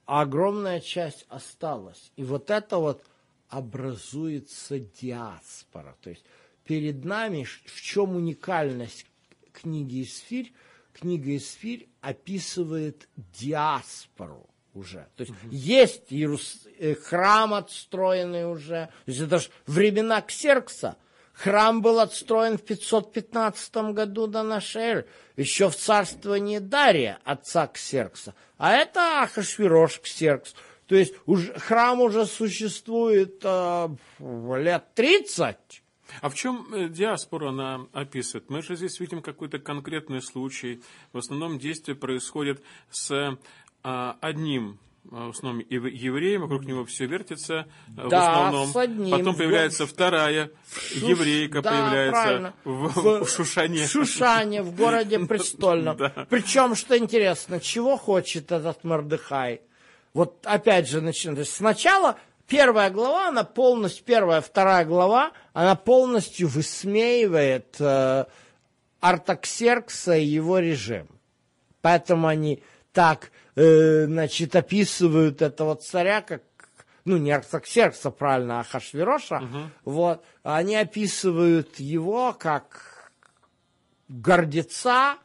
А огромная часть осталась. И вот это вот образуется диаспора. То есть перед нами, в чем уникальность книги «Исфирь», книга «Исфирь» описывает диаспору уже. То есть есть Иерус- э, храм отстроенный уже. То есть это же времена Ксеркса. Храм был отстроен в 515 году до нашей эры, еще в царствовании Дария, отца Ксеркса. А это Ахашвирош Ксеркс. То есть уже, храм уже существует э, лет 30. А в чем э, диаспору она описывает? Мы же здесь видим какой-то конкретный случай. В основном действие происходит с а, одним в основном ев- евреем, вокруг него все вертится в Да, основном. с одним. Потом появляется вторая Шуш- еврейка, да, появляется правильно. в, в Шушане. В Шушане, в городе престольном. Да. Причем, что интересно, чего хочет этот Мордыхай? Вот опять же есть сначала первая глава, она полностью, первая, вторая глава, она полностью высмеивает э, Артаксеркса и его режим. Поэтому они так, э, значит, описывают этого царя, как, ну, не Артаксеркса, правильно, а Хашвироша. Вот. Они описывают его как гордеца,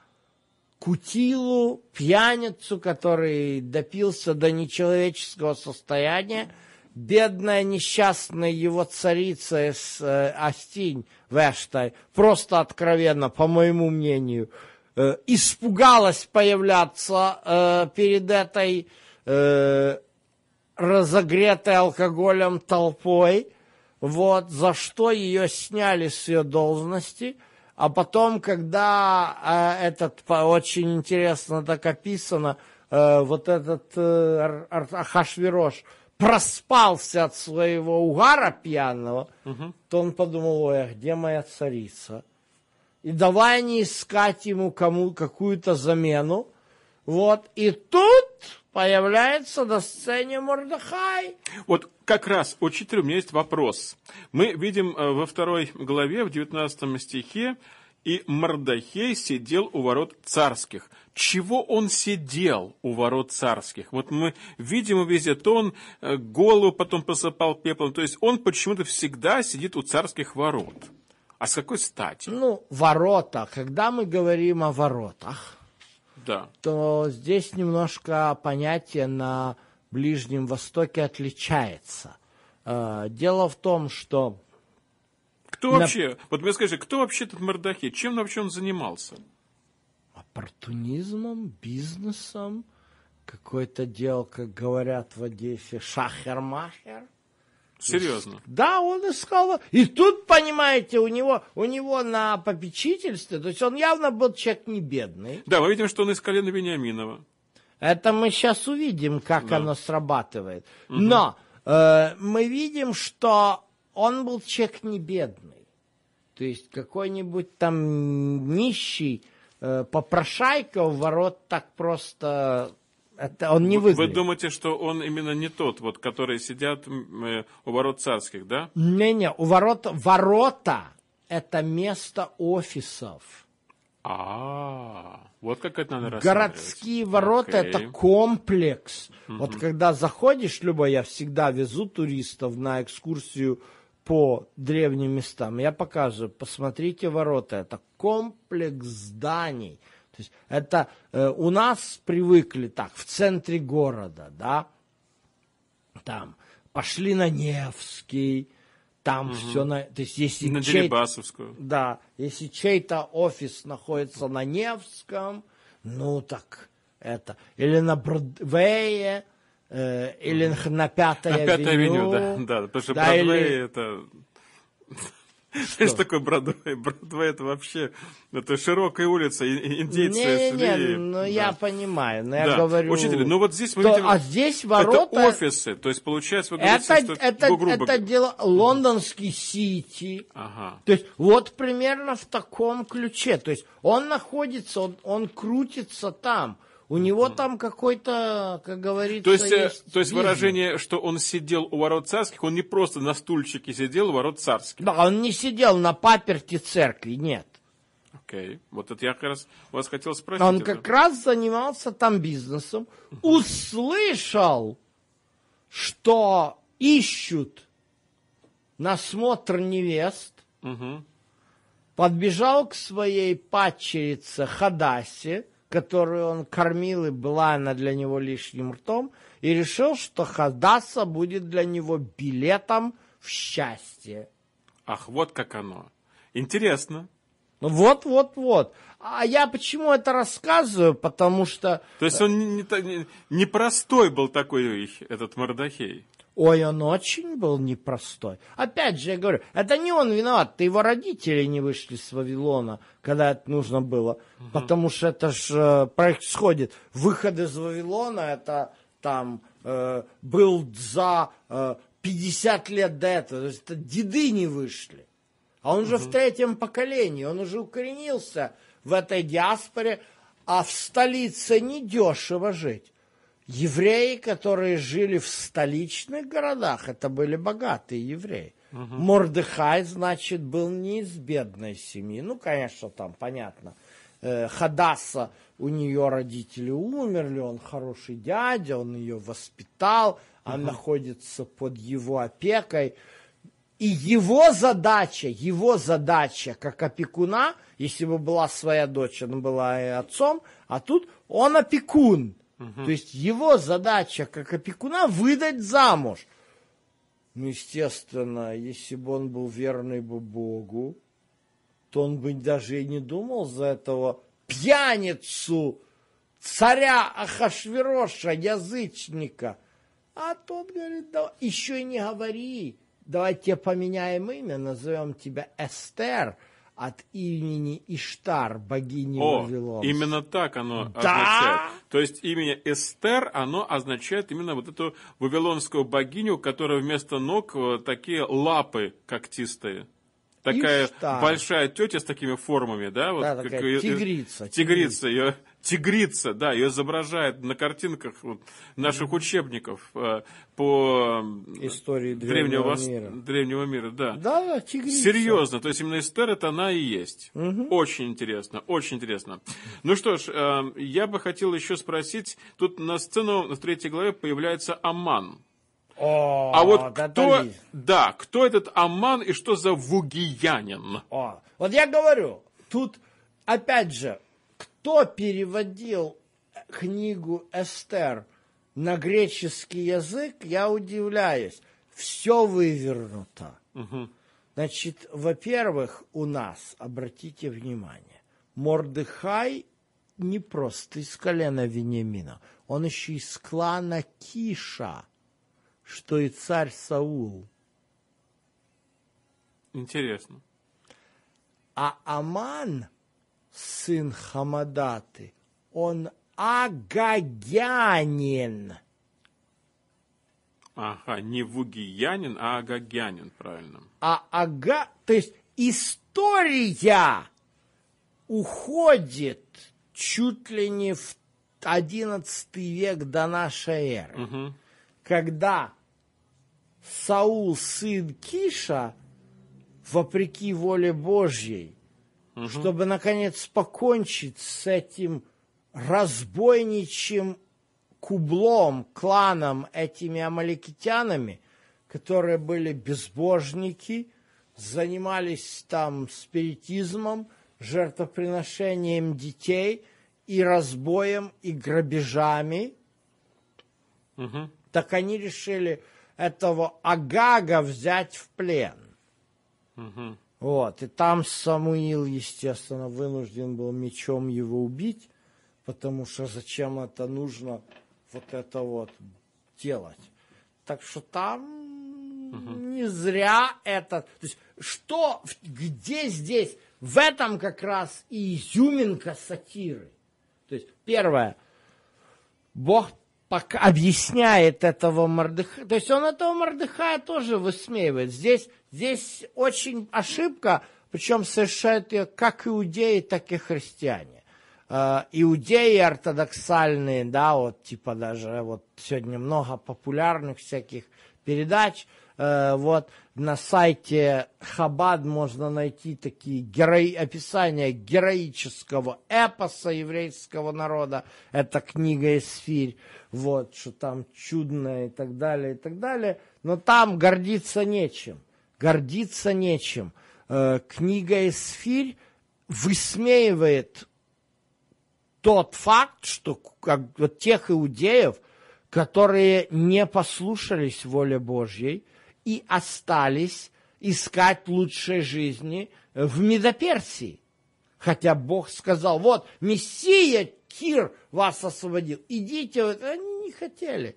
кутилу, пьяницу, который допился до нечеловеческого состояния. Бедная несчастная его царица из э, Астинь Вештай, просто откровенно, по моему мнению, испугалась появляться э, перед этой э, разогретой алкоголем толпой, вот, за что ее сняли с ее должности, а потом, когда э, этот, очень интересно так описано, э, вот этот э, Ахашвирош проспался от своего угара пьяного, то он подумал, ой, а где моя царица? И давай не искать ему кому какую-то замену. Вот, и тут появляется на сцене Мордыхай. Вот как раз, учитель, у меня есть вопрос. Мы видим э, во второй главе, в 19 стихе, и Мордахей сидел у ворот царских. Чего он сидел у ворот царских? Вот мы видим везде, то он э, голову потом посыпал пеплом, то есть он почему-то всегда сидит у царских ворот. А с какой стати? Ну, ворота. Когда мы говорим о воротах, Да. то здесь немножко понятие на Ближнем Востоке отличается. Э, Дело в том, что Кто На- вообще, вот мне скажи, кто вообще этот Мордахей? Чем вообще он занимался? оппортунизмом, бизнесом, какой-то дел, как говорят в Одессе, шахер-махер. Серьезно. Да, он искал. И тут, понимаете, у него, у него на попечительстве, то есть он явно был человек не бедный. Да, мы видим, что он из колена Вениаминова. Это мы сейчас увидим, как оно срабатывает. Но э, мы видим, что он был человек не бедный. То есть какой-нибудь там нищий э, попрошайка у ворот так просто... Это он не Вы выглядит. думаете, что он именно не тот, вот, которые сидят э, у ворот царских, да? Не-не, у ворот, ворота – это место офисов. А, вот как это надо. Городские ворота Окей. это комплекс. Вот когда заходишь, любой, я всегда везу туристов на экскурсию по древним местам. Я показываю, посмотрите ворота. Это комплекс зданий. То есть это э, у нас привыкли так, в центре города, да, там пошли на Невский, там все на... То есть если На чей- Дерибасовскую. да, если чей-то офис находится на Невском, ну так это, или на Бродвее, э, или на Пятой На Пятой авеню, да, авеню. да, потому что Да, Бродвей или- это... Что такое Бродвей? Бродвей это вообще, это широкая улица, индейцы Не, не, шли. ну да. я понимаю, но я Да. говорю... Учитель, ну вот здесь мы то- видим... а здесь ворота... Это офисы, то есть получается, вы говорите, Это, что это, грубо это дело лондонский Сити. Ага. То есть вот примерно в таком ключе. То есть он находится, он, он крутится там. У него там какой-то, как говорится, То есть, э, есть то есть бизнес. выражение, что он сидел у ворот царских, он не просто на стульчике сидел у ворот царских. Да, он не сидел на паперти церкви, нет. Окей. Вот это я как раз вас хотел спросить. Он это. как раз занимался там бизнесом, услышал, что ищут на смотр невест, Мгм. подбежал к своей падчерице Хадасе, которую он кормил, и была она для него лишним ртом, и решил, что Хадаса будет для него билетом в счастье. Ах, вот как оно. Интересно. Ну вот, вот, вот. А я почему это рассказываю? Потому что... То есть он не, не, не простой был такой этот Мордахей. Ой, он очень был непростой. Опять же, я говорю, это не он виноват, это его родители не вышли с Вавилона, когда это нужно было. Угу. Потому что это же происходит. Выход из Вавилона, это там э, был за э, 50 лет до этого. То есть это деды не вышли. А он угу. же в третьем поколении, он уже укоренился в этой диаспоре, а в столице недешево жить. Евреи, которые жили в столичных городах, это были богатые евреи. Угу. Мордыхай, значит, был не из бедной семьи. Ну, конечно, там, понятно. Э, Хадаса, у нее родители умерли, он хороший дядя, он ее воспитал, угу. она находится под его опекой. И его задача, его задача как опекуна, если бы была своя дочь, она была и отцом, а тут он опекун. Угу. То есть его задача как опекуна выдать замуж. Ну, естественно, если бы он был верный бы Богу, то он бы даже и не думал за этого пьяницу, царя Ахашвероша, язычника. А тот говорит, да, еще и не говори, давайте поменяем имя, назовем тебя Эстер – от имени Иштар, богини О, Вавилонской. именно так оно да? означает. То есть имя Эстер, оно означает именно вот эту вавилонскую богиню, которая вместо ног э, такие лапы когтистые. Такая Иштар. большая тетя с такими формами, да? Вот да, как такая ее, тигрица. Тигрица, ее тигрица, да, ее изображают на картинках вот, наших учебников э, по истории древнего, древнего мира. Древнего мира, да. Да, да, тигрица. Серьезно, то есть именно Эстер это она и есть. Угу. Очень интересно, очень интересно. Ну что ж, э, я бы хотел еще спросить, тут на сцену в третьей главе появляется Аман. О, а вот да, кто, да, да, кто этот Аман и что за вугиянин? О, вот я говорю, тут опять же, кто переводил книгу Эстер на греческий язык, я удивляюсь. Все вывернуто. Угу. Значит, во-первых, у нас, обратите внимание, Мордыхай не просто из колена Вениамина, он еще из клана Киша, что и царь Саул. Интересно. А Аман – сын Хамадаты, он агагянин. Ага, не вугиянин, а агагянин, правильно. А ага, то есть история уходит чуть ли не в одиннадцатый век до нашей эры, угу. когда Саул, сын Киша, вопреки воле Божьей, угу. чтобы, наконец, покончить с этим разбойничьим кублом, кланом, этими амаликитянами, которые были безбожники, занимались там спиритизмом, жертвоприношением детей и разбоем, и грабежами, угу. так они решили этого Агага взять в плен. Угу. Вот, и там Самуил, естественно, вынужден был мечом его убить, потому что зачем это нужно вот это вот делать. Так что там угу. не зря это... То есть что, где здесь, в этом как раз и изюминка сатиры. То есть первое, Бог пока объясняет этого Мордыхая, то есть он этого Мордыхая тоже высмеивает. Здесь Здесь очень ошибка, причем совершают ее как иудеи, так и христиане. Э, иудеи ортодоксальные, да, вот типа даже вот сегодня много популярных всяких передач, э, вот на сайте Хабад можно найти такие герои, описания героического эпоса еврейского народа. Это книга Эсфирь, вот, что там чудное и так далее, и так далее. Но там гордиться нечем гордиться нечем. э, книга Эсфирь высмеивает тот факт, что как, вот тех иудеев, которые не послушались воле Божьей и остались искать лучшей жизни в Медоперсии. Хотя Бог сказал, вот, Мессия Кир вас освободил, идите, они не хотели.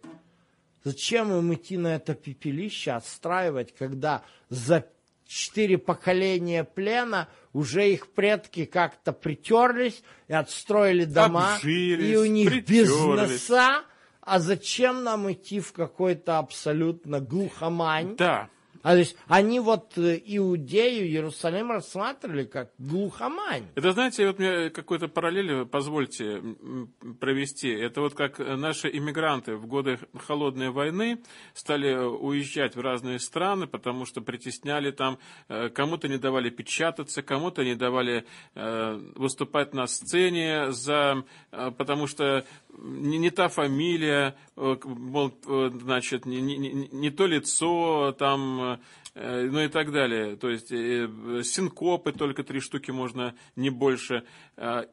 Зачем им идти на это пепелище, отстраивать, когда за четыре поколения плена уже их предки как-то притерлись и отстроили дома, Обжились, и у них притерлись. бизнеса, а зачем нам идти в какой-то абсолютно глухомань? Да. А то есть они вот э, Иудею, Иерусалим рассматривали как глухомань. Это, знаете, вот мне какой-то параллель, позвольте м, провести. Это вот как наши иммигранты в годы холодной войны стали уезжать в разные страны, потому что притесняли там, э, кому-то не давали печататься, кому-то не давали э, выступать на сцене, за, э, потому что не, не та фамилия, э, мол, э, значит, не, не, не- то лицо, там, э, ну и так далее. То есть синкопы только три штуки можно, не больше.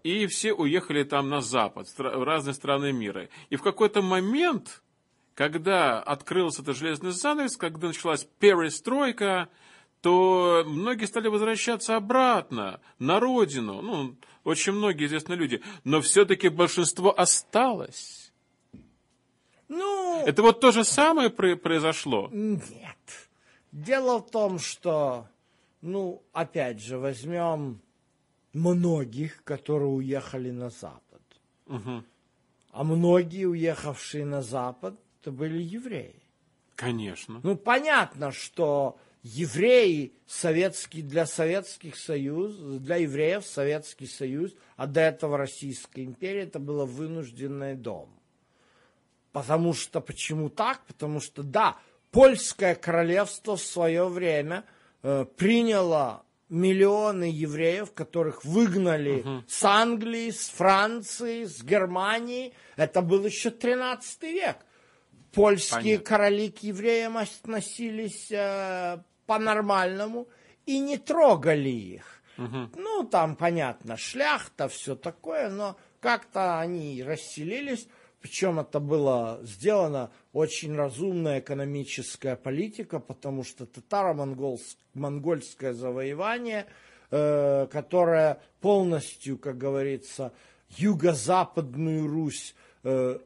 И все уехали там на запад, в разные страны мира. И в какой-то момент, когда открылся этот железный занавес, когда началась перестройка, то многие стали возвращаться обратно, на родину. Ну, очень многие известные люди. Но все-таки большинство осталось. Ну, Это вот то же самое про- произошло. Нет. Дело в том, что, ну, опять же, возьмем многих, которые уехали на Запад. Мгм. А многие, уехавшие на Запад, это были евреи. Конечно. Ну, понятно, что евреи советский, для Советских Союз, для евреев Советский Союз, а до этого Российская империя, это было вынужденный дом. Потому что, почему так? Потому что, да, польское королевство в свое время э, приняло миллионы евреев, которых выгнали с Англии, с Франции, с Германии. Это был еще 13 век. Польские Понятно. короли к евреям относились э, по-нормальному и не трогали их. Ну, там, понятно, шляхта, все такое, но как-то они расселились. Причем это было сделано очень разумная экономическая политика, потому что татаро-монгольское завоевание, э, которое полностью, как говорится, юго-западную Русь э,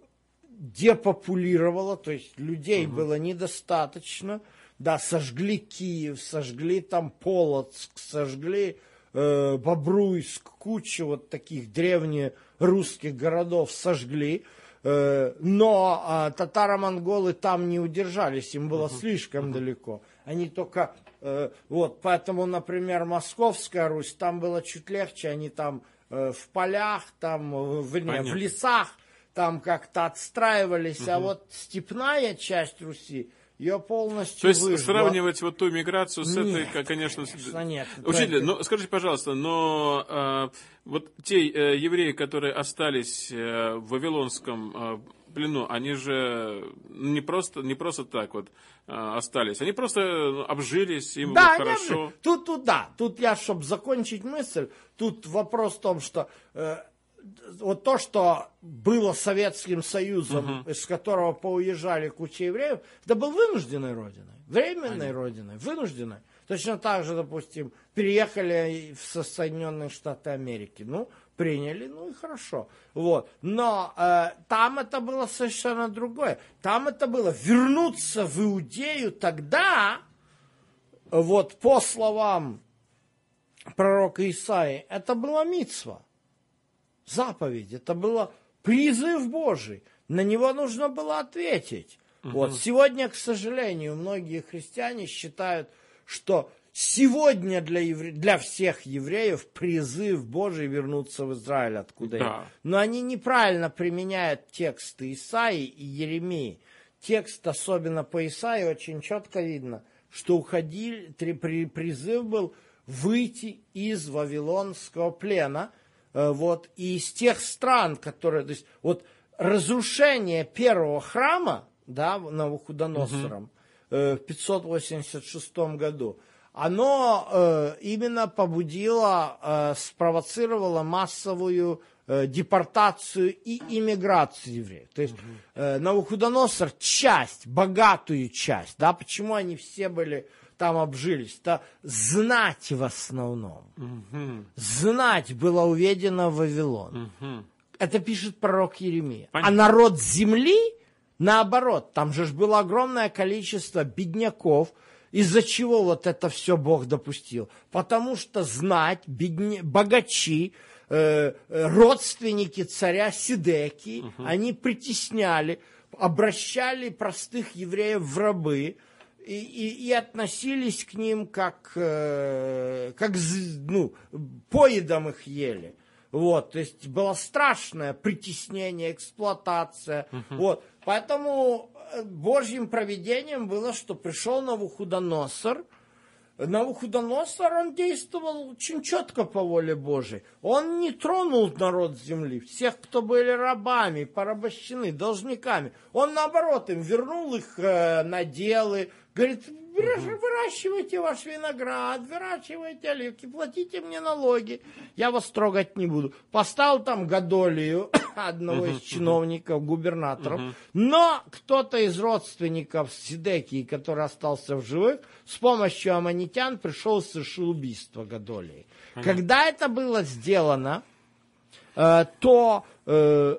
депопулировало, то есть людей было недостаточно. Да, сожгли Киев, сожгли там Полоцк, сожгли э, Бобруйск, кучу вот таких древних русских городов сожгли. Э, но а, татаро-монголы там не удержались, им было слишком далеко. Они только, э, вот, поэтому, например, Московская Русь, там было чуть легче, они там э, в полях, там, э, вернее, в лесах, там как-то отстраивались, а вот степная часть Руси, ее полностью То есть выжгла. сравнивать вот ту миграцию с этой, Нет, как, конечно... конечно, нет. Учитель, Это- ну скажите, пожалуйста, но а, вот те э, евреи, которые остались э, в Вавилонском э, плену, они же не просто, не просто так вот э, остались, они просто обжились, им Да, было хорошо. тут, тут, да, тут я, чтобы закончить мысль, тут вопрос в том, что э, вот то, что было Советским Союзом, из которого поуезжали куча евреев, это был вынужденной родиной, временной родиной, вынужденной. Точно так же, допустим, переехали в Со- Соединенные Штаты Америки. Ну, приняли, ну и хорошо. Вот. Но э, там это было совершенно другое. Там это было вернуться в Иудею тогда, вот по словам пророка Исаи, это была мицва, заповедь, это было призыв Божий. На него нужно было ответить. Вот сегодня, к сожалению, многие христиане считают, что сегодня для, евре- для всех евреев призыв Божий вернуться в Израиль, откуда Да. Но они неправильно применяют тексты Исаи и Еремии. Текст, особенно по Исаии, очень четко видно, что уходили, при- призыв был выйти из Вавилонского плена, вот, и из тех стран, которые, то есть, вот, разрушение первого храма, да, Навуходоносором, э, в 586 году, оно э, именно побудило, э, спровоцировало массовую э, депортацию и иммиграцию евреев. То есть э, Навуходоносор часть, богатую часть, да, почему они все были там обжились, то знать в основном. Знать было уведено в Вавилон. Это пишет пророк Еремия. А Понятно. народ земли, наоборот, там же было огромное количество бедняков, из-за чего вот это все Бог допустил? Потому что знать, бедня- богачи, э, родственники царя Сидеки, они притесняли, обращали простых евреев в рабы и, и- и относились к ним как, э, как ну, поедом их ели. Вот, то есть было страшное притеснение, эксплуатация. Вот, поэтому э, Божьим проведением было, что пришел Навуходоносор. Навуходоносор, он действовал очень четко по воле Божией. Он не тронул народ земли, всех, кто были рабами, порабощены, должниками. Он, наоборот, им вернул их э, наделы, говорит, «Выращ- выращивайте ваш виноград, выращивайте оливки, платите мне налоги, я вас трогать не буду. Поставил там Гадолию, одного из чиновников, губернаторов, но кто-то из родственников Сидекии, который остался в живых, с помощью аммонитян пришел и совершил убийство Гадолии. Когда это было сделано, э, то э,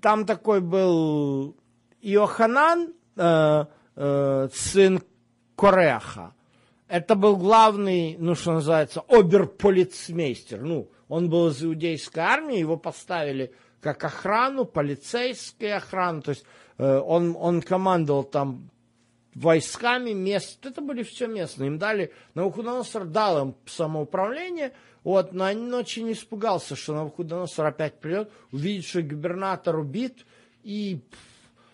там такой был Иоханан, э, сын Кореха. Это был главный, ну, что называется, оберполицмейстер. Ну, он был из иудейской армии, его поставили как охрану, полицейская охрана. То есть э, он, он командовал там войсками мест, это были все местные, им дали, Навуходоносор дал им самоуправление, вот, но он очень испугался, что Навуходоносор опять придет, увидит, что губернатор убит и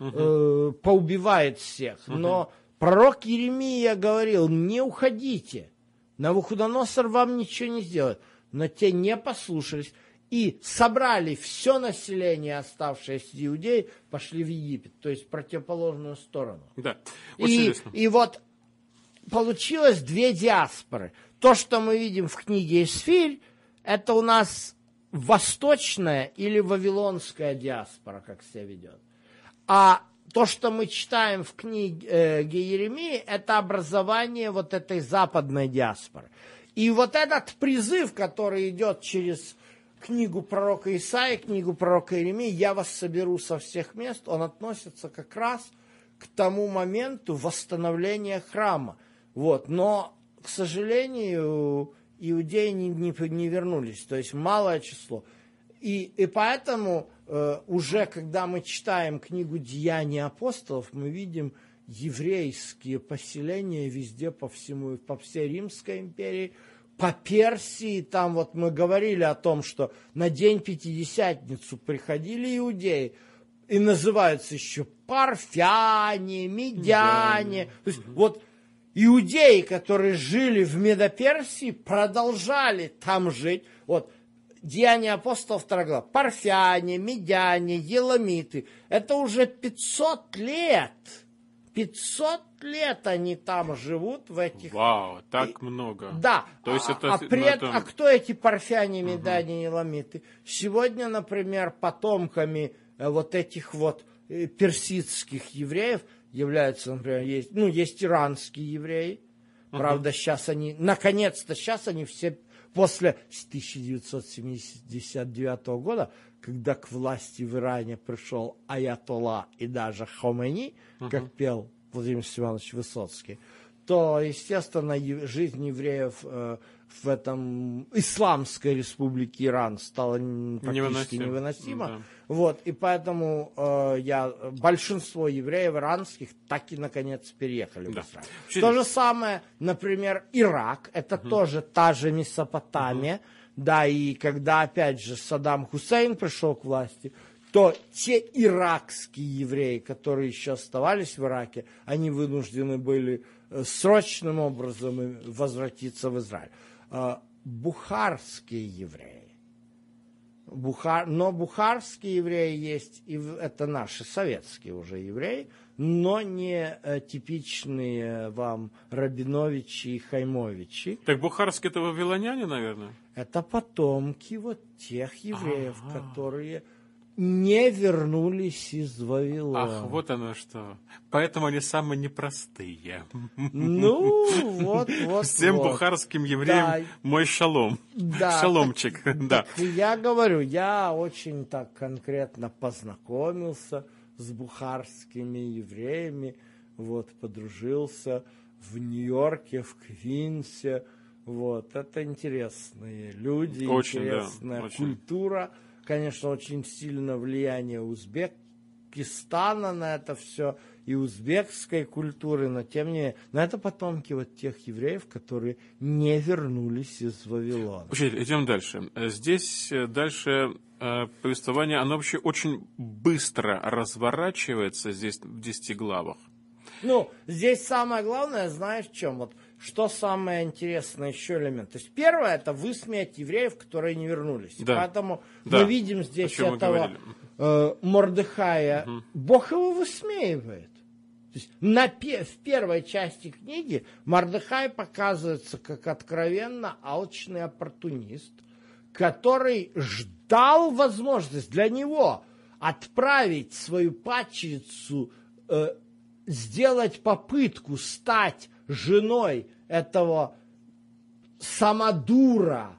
э, поубивает всех. Но пророк Еремия говорил, не уходите, Навуходоносор вам ничего не сделает. Но те не послушались и собрали все население, оставшееся иудеи, пошли в Египет, то есть в противоположную сторону. Да, очень И, интересно. и вот получилось две диаспоры. То, что мы видим в книге Исфирь, это у нас восточная или вавилонская диаспора, как себя ведет. А то, что мы читаем в книге э, Еремии, это образование вот этой западной диаспоры. И вот этот призыв, который идет через книгу пророка Исаия, книгу пророка Иеремии, «Я вас соберу со всех мест», он относится как раз к тому моменту восстановления храма. Вот. Но, к сожалению, иудеи не, не, не вернулись, то есть малое число. И, и поэтому уже когда мы читаем книгу «Деяния апостолов», мы видим еврейские поселения везде по всему, по всей Римской империи, по Персии, там вот мы говорили о том, что на день Пятидесятницу приходили иудеи, и называются еще парфяне, медяне. То есть вот иудеи, которые жили в Медоперсии, продолжали там жить. Вот Деяния апостолов 2 глава. Парфяне, медяне, еламиты. Это уже 500 лет. 500 лет они там живут в этих Вау, так много. да. То есть а, это- а, ну, этом- это- а кто эти парфяне, медани и ламиты? Сегодня, например, потомками э, вот этих вот э, персидских евреев являются, например, есть, ну, есть иранские евреи. Правда, сейчас они, наконец-то сейчас они все после 1979 года, когда к власти в Иране пришел Аятолла и даже Хомени, как пел Владимир Семенович Высоцкий, то, естественно, жизнь евреев э, в этом исламской республике Иран стала м, практически Невыносимо. невыносима. Да. Вот, и поэтому э, я, большинство евреев иранских так и, наконец, переехали Да. в Израиль. Очень То же самое, например, Ирак, это тоже та же Месопотамия, да, и когда, опять же, Саддам Хусейн пришел к власти, то те иракские евреи, которые еще оставались в Ираке, они вынуждены были э, срочным образом э, возвратиться в Израиль. А Бухарские евреи, Бухар... Но бухарские евреи есть, и это наши советские уже евреи, но не э, типичные вам Рабиновичи и Хаймовичи. Так бухарские это вавилоняне, наверное? Это потомки вот тех евреев, которые не вернулись из Вавилона. Ах, вот оно что. Поэтому они самые непростые. Ну, вот, вот, Всем вот. бухарским евреям Да. мой шалом. Да, Шаломчик, да. Так я говорю, я очень так конкретно познакомился с бухарскими евреями, вот, подружился в Нью-Йорке, в Квинсе, вот, это интересные люди, Очень, да, интересная очень. культура, конечно, очень сильно влияние Узбекистана на это все, и узбекской культуры, но тем не менее, но это потомки вот тех евреев, которые не вернулись из Вавилона. Учитель, идем дальше. Здесь э, дальше э, повествование, оно вообще очень быстро разворачивается здесь в 10 главах. Ну, здесь самое главное, знаешь, в чем? Вот что самое интересное еще элемент. То есть первое это высмеять евреев, которые не вернулись. Да. Поэтому Да. мы видим здесь этого э, Мордыхая. Бог его высмеивает. То есть на в первой части книги Мордыхай показывается как откровенно алчный оппортунист, который ждал возможность для него отправить свою падчерицу, э, сделать попытку стать женой этого самодура,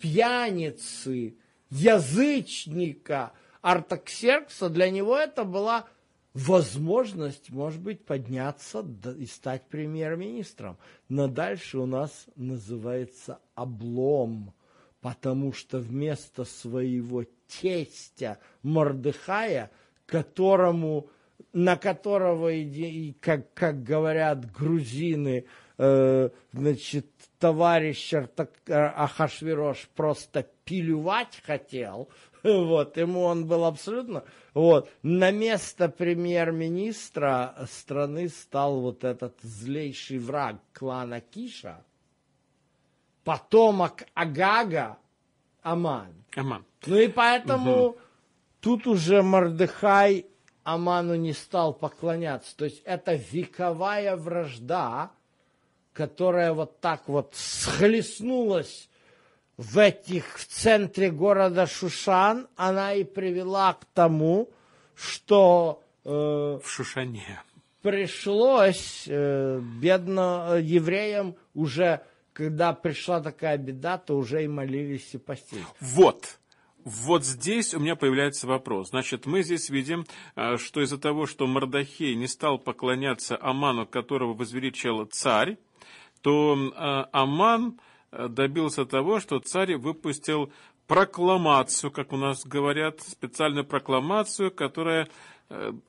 пьяницы, язычника Артаксеркса, для него это была возможность, может быть, подняться и стать премьер-министром. Но дальше у нас называется облом, потому что вместо своего тестя Мордыхая, которому, на которого, как, как говорят грузины, э, значит, товарищ Артак- Ахашвирош просто пилювать хотел, вот, ему он был абсолютно, вот, на место премьер-министра страны стал вот этот злейший враг клана Киша, потомок Агага Аман. Аман. Ну и поэтому тут уже Мордыхай Аману не стал поклоняться. То есть это вековая вражда, которая вот так вот схлестнулась в этих, в центре города Шушан, она и привела к тому, что э, В Шушане. пришлось э, бедно евреям уже, когда пришла такая беда, то уже и молились и постились. Вот. Вот здесь у меня появляется вопрос. Значит, мы здесь видим, э, что из-за того, что Мордахей не стал поклоняться Аману, которого возвеличил царь, то э, Аман э, добился того, что царь выпустил прокламацию, как у нас говорят, специальную прокламацию, которая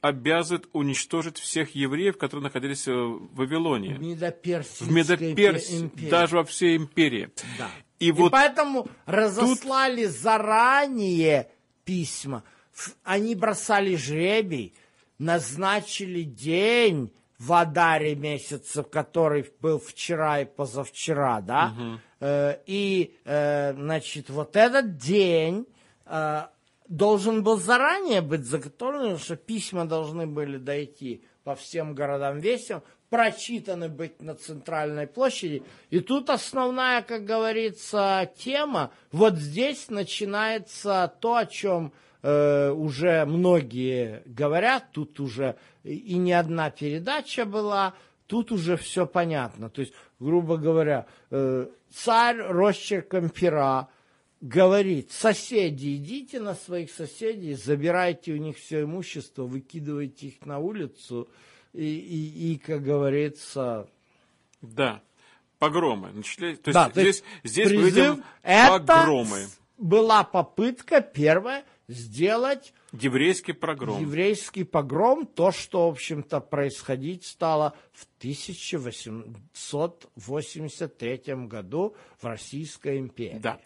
обязывает уничтожить всех евреев, которые находились в Вавилоне. В Медоперсийской В Медоперс, империи. даже во всей империи. Да. И И, вот поэтому разослали заранее письма. Они бросали жребий, назначили день в Адаре месяце, который был вчера и позавчера, да? Э, И, э, значит, вот этот день э, должен был заранее быть заготовлен, что письма должны были дойти по всем городам весям, прочитаны быть на центральной площади. И тут основная, как говорится, тема. Вот здесь начинается то, о чем э, уже многие говорят. Тут уже и не одна передача была. Тут уже все понятно. То есть, грубо говоря, э, царь росчерком пера говорит, соседи, идите на своих соседей, забирайте у них все имущество, выкидывайте их на улицу, и, и, и, как говорится... Да, погромы. Начали- то есть да, то здесь, есть здесь мы призыв видим это погромы. с- была попытка первая сделать Еврейский погром. еврейский погром, то, что, в общем-то, происходить стало в 1883 году в Российской империи. Да.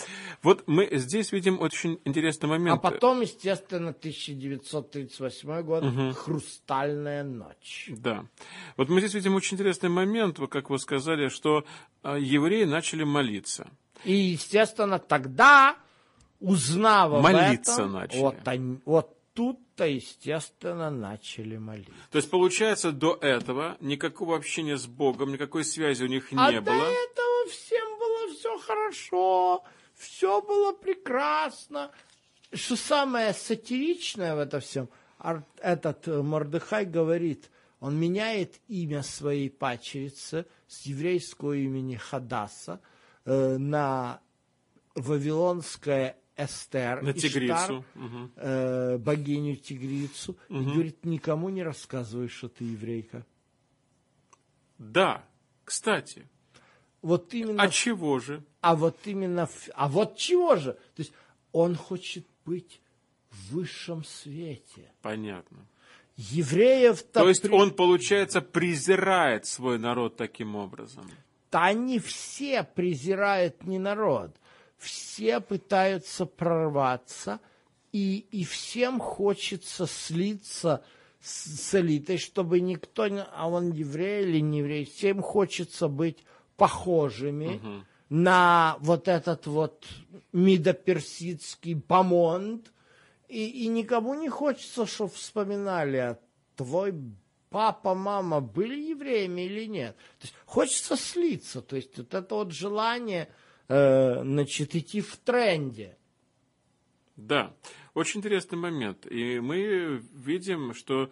Вот мы здесь видим очень интересный А момент. потом, естественно, 1938 год, «Хрустальная ночь». Да. Вот мы здесь видим очень интересный момент, как вы сказали, что э, евреи начали молиться. И, естественно, тогда, узнав Молиться этом, начали. Вот, они- вот тут-то, естественно, начали молиться. То есть, получается, до этого никакого общения с Богом, никакой связи у них не а было. до этого всем было все хорошо, все было прекрасно. Что самое сатиричное в этом всем, этот э, Мордыхай говорит, он меняет имя своей пачерицы с еврейского имени Хадаса э, на вавилонское Эстер, На Иштар, тигрицу. Мгм. э, богиню тигрицу, и говорит, никому не рассказывай, что ты еврейка. Да, кстати. Вот именно А чего же? А вот именно, а вот чего же? То есть он хочет быть в высшем свете. Понятно. Евреев-то... То есть при- он, получается, презирает свой народ таким образом. Да они все презирают не народ. Все пытаются прорваться, и, и всем хочется слиться с, с элитой, чтобы никто. А он еврей или не еврей, всем хочется быть похожими на вот этот вот мидоперсидский помонд, и, и никому не хочется, чтобы вспоминали, а твой папа, мама были евреями или нет. То есть хочется слиться. То есть вот это вот желание, э, значит, идти в тренде. Да, очень интересный момент. И мы видим, что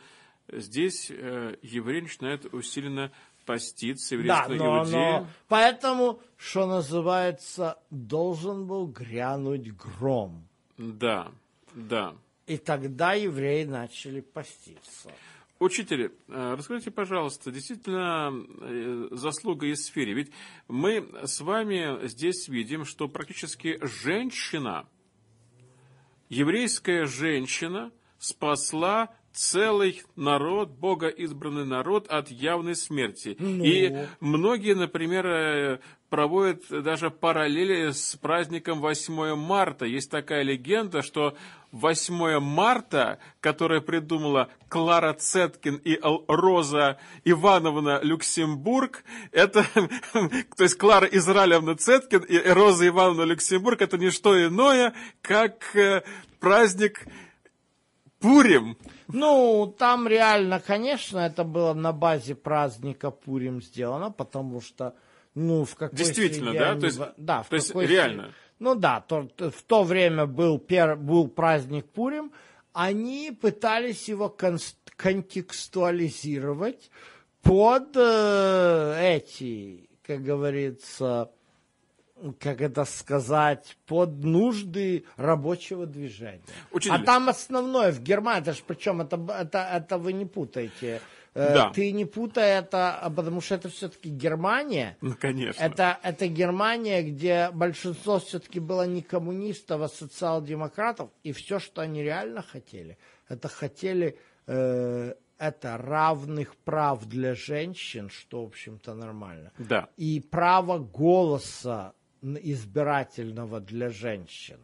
здесь э, еврей начинает усиленно поститься, Да, еврейские но, но поэтому, что называется, должен был грянуть гром. Да, да. И тогда евреи начали поститься. Учитель, э, расскажите, пожалуйста, действительно э, заслуга из сфере. Ведь мы с вами здесь видим, что практически женщина, еврейская женщина спасла целый народ, Бога избранный народ от явной смерти. Ну. И многие, например, э, проводят даже параллели с праздником 8 марта. Есть такая легенда, что 8 марта, которое придумала Клара Цеткин и Роза Ивановна Люксембург, это, то есть Клара Израилевна Цеткин и Роза Ивановна Люксембург, это не что иное, как э, праздник Пурим. Ну, там реально, конечно, это было на базе праздника Пурим сделано, потому что, ну, в какой Действительно, да? То есть- да, в то есть реально? среде- Ну да, то- в то время был, пер, был праздник Пурим, они пытались его контекстуализировать под э, эти, как говорится, как это сказать, под нужды рабочего движения. Учитель. А там основное в Германии, это ж причем это, это, это вы не путаете. Э, Да. Ты не путай это, а потому что это все-таки Германия. Ну, конечно. Это, это Германия, где большинство все-таки было не коммунистов, а социал-демократов, и все, что они реально хотели, это хотели э, это равных прав для женщин, что, в общем-то, нормально Да. и право голоса избирательного для женщин.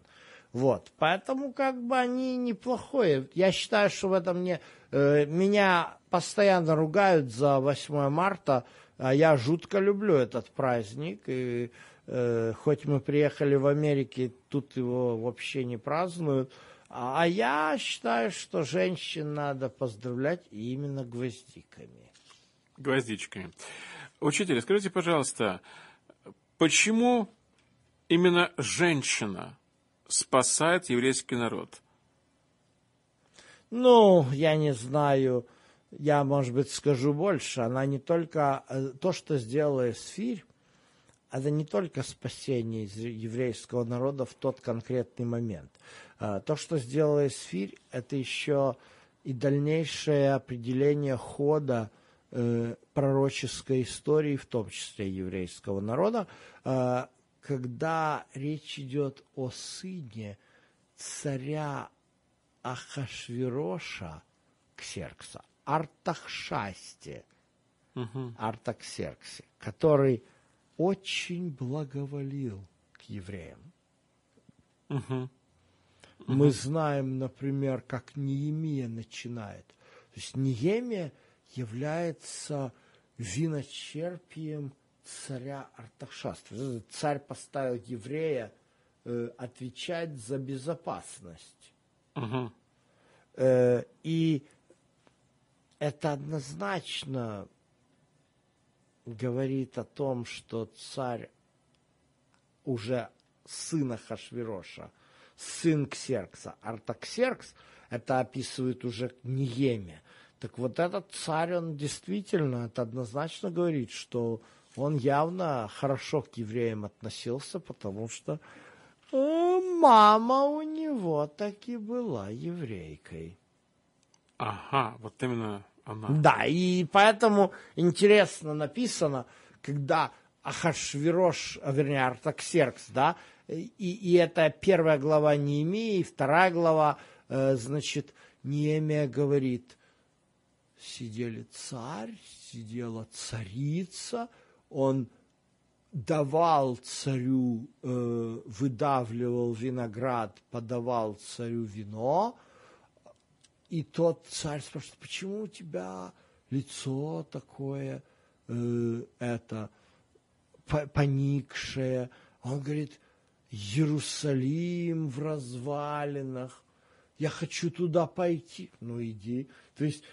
Вот, поэтому как бы они неплохое. Я считаю, что в этом не... э, меня постоянно ругают за 8 марта, а я жутко люблю этот праздник. И э, хоть мы приехали в Америке, тут его вообще не празднуют. А, а я считаю, что женщин надо поздравлять именно гвоздиками. Гвоздичками. Учитель, скажите, пожалуйста, почему именно женщина спасает еврейский народ? Ну, я не знаю, я, может быть, скажу больше. Она не только... э, То, что сделала Эсфирь, это не только спасение еврейского народа в тот конкретный момент. А, То, что сделала Эсфирь, это еще и дальнейшее определение хода э, пророческой истории, в том числе еврейского народа, когда речь идет о сыне царя Ахашвироша Ксеркса, Артахшасте, Артаксерксе, который очень благоволил к евреям. Мы знаем, например, как Неемия начинает. То есть Неемия является виночерпием царя этот Царь поставил еврея э, отвечать за безопасность. Мгм. Э, и это однозначно говорит о том, что царь уже сына Хашвироша, сын Ксеркса. Артаксеркс это описывает уже Ниеме. Так вот этот царь, он действительно, это однозначно говорит, что он явно хорошо к евреям относился, потому что мама у него таки была еврейкой. Ага, вот именно она. Да, и поэтому интересно написано, когда Ахашвирош, а, вернее, Артаксеркс, да, и, и это первая глава Неемии, вторая глава, э, значит, Неемия говорит, сидели царь, сидела царица, он давал царю, э, выдавливал виноград, подавал царю вино, и тот царь спрашивает, почему у тебя лицо такое, э, это, поникшее? Он говорит, Иерусалим в развалинах, я хочу туда пойти. Ну, иди. То есть,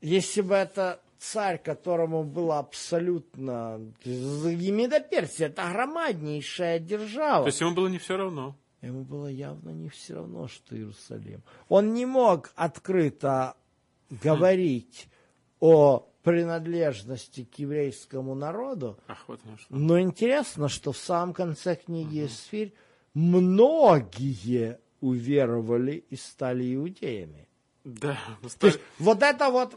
если бы это царь, которому было абсолютно... Персия – это громаднейшая держава. То есть ему было не все равно. Ему было явно не все равно, что Иерусалим. Он не мог открыто говорить о принадлежности к еврейскому народу. Ах, вот. Но интересно, что в самом конце книги Эсфирь многие уверовали и стали иудеями. Да, То есть вот это вот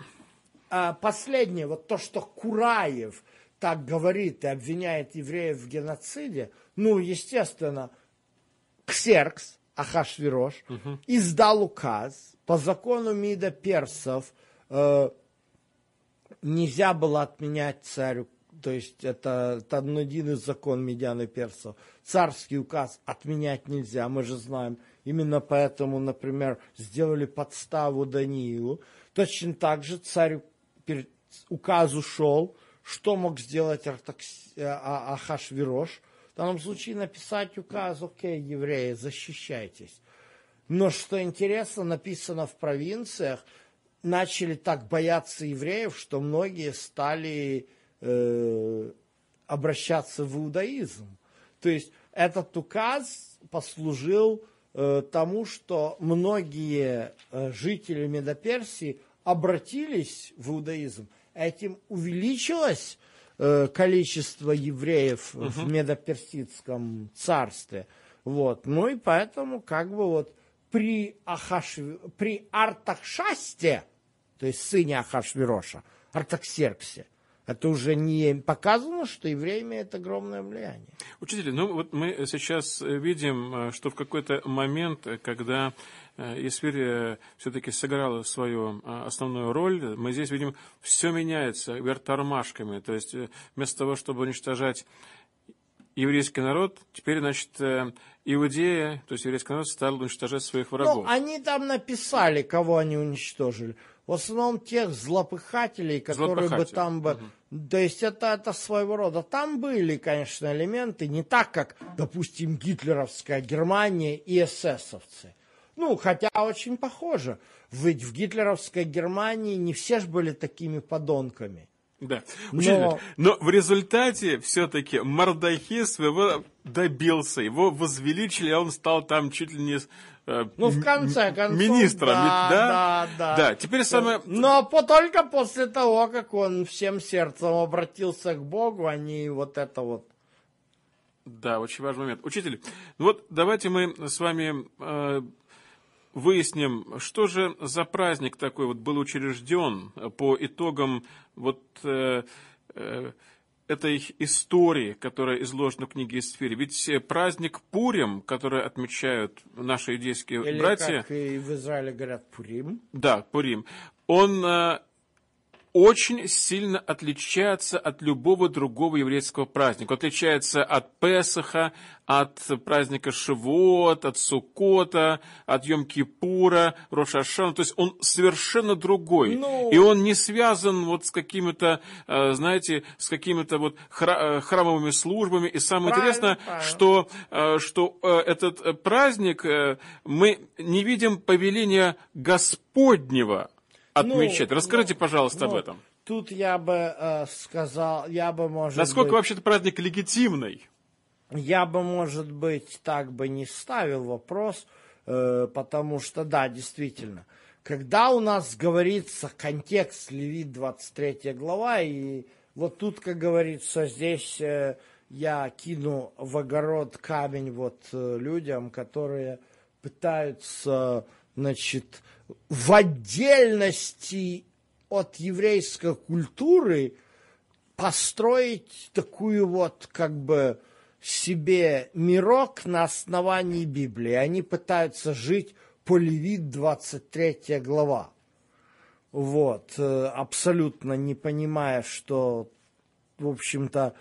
последнее, вот то, что Кураев так говорит и обвиняет евреев в геноциде, ну, естественно, Ксеркс, Ахашвирош, угу. издал указ, по закону МИДа персов э, нельзя было отменять царю, то есть это, это один из закон медиан и персов. Царский указ отменять нельзя, мы же знаем. Именно поэтому, например, сделали подставу Даниилу. Точно так же перед указ ушел, что мог сделать. Э, а, Ахашвирош – в данном случае написать указ, окей, евреи, защищайтесь. Но что интересно, написано в провинциях, начали так бояться евреев, что многие стали э, обращаться в иудаизм. То есть этот указ послужил э, тому, что многие э, жители Медоперсии обратились в иудаизм. Этим увеличилось Э, количество евреев угу. в Медоперсидском царстве. Вот. Ну и поэтому как бы вот при, Ахаш... при Артакшасте, то есть сыне Ахашвироша, Артаксерксе, это уже не показано, что евреи имеют огромное влияние. Учитель, ну вот мы сейчас видим, что в какой-то момент, когда Есфирь все-таки сыграла свою а, основную роль, мы здесь видим, все меняется вверх тормашками. То есть э, вместо того, чтобы уничтожать еврейский народ, теперь, значит, э, Иудея, то есть еврейский народ, стал уничтожать своих врагов. Ну, они там написали, кого они уничтожили. В основном тех злопыхателей, которые бы там бы... Угу. То есть это, это своего рода. Там были, конечно, элементы, не так, как, допустим, гитлеровская Германия и эсэсовцы. Ну, хотя очень похоже. Ведь в гитлеровской Германии не все же были такими подонками. Да. Учитель, но... но в результате все-таки Мардахи своего добился. Его возвеличили, а он стал там чуть ли не э, ну, в конце концов, министром. Да, да? да, да. Да, теперь самое... Но по, только после того, как он всем сердцем обратился к Богу, они вот это вот... Да, очень важный момент. Учитель, ну вот давайте мы с вами э, выясним, что же за праздник такой вот был учрежден по итогам вот э, э, этой истории, которая изложена в книге Исфири. Ведь праздник Пурим, который отмечают наши иудейские Или братья... как и в Израиле говорят Пурим. Да, Пурим. Он э, очень сильно отличается от любого другого еврейского праздника. Отличается от Песаха, от праздника Шивот, от Сукота, от Йом-Кипура, Рошашана. То есть он совершенно другой. Ну... И он не связан вот с какими-то, э, знаете, с какими-то вот э, храмовыми службами. И самое Правильно, интересное, правильно. что, э, что этот праздник мы не видим повеления Господнего отмечать. Ну, Расскажите, ну, пожалуйста, ну, об этом. Тут я бы э, сказал, я бы, может Насколько быть, вообще этот праздник легитимный? я бы, может быть, так бы не ставил вопрос, э, потому что, да, действительно, когда у нас говорится контекст Левит 23 глава, и вот тут, как говорится, здесь э, я кину в огород камень вот э, людям, которые пытаются, значит, в отдельности от еврейской культуры построить такую вот как бы себе мирок на основании Библии. Они пытаются жить по Левит 23 глава. Вот, э, абсолютно не понимая, что, в общем-то,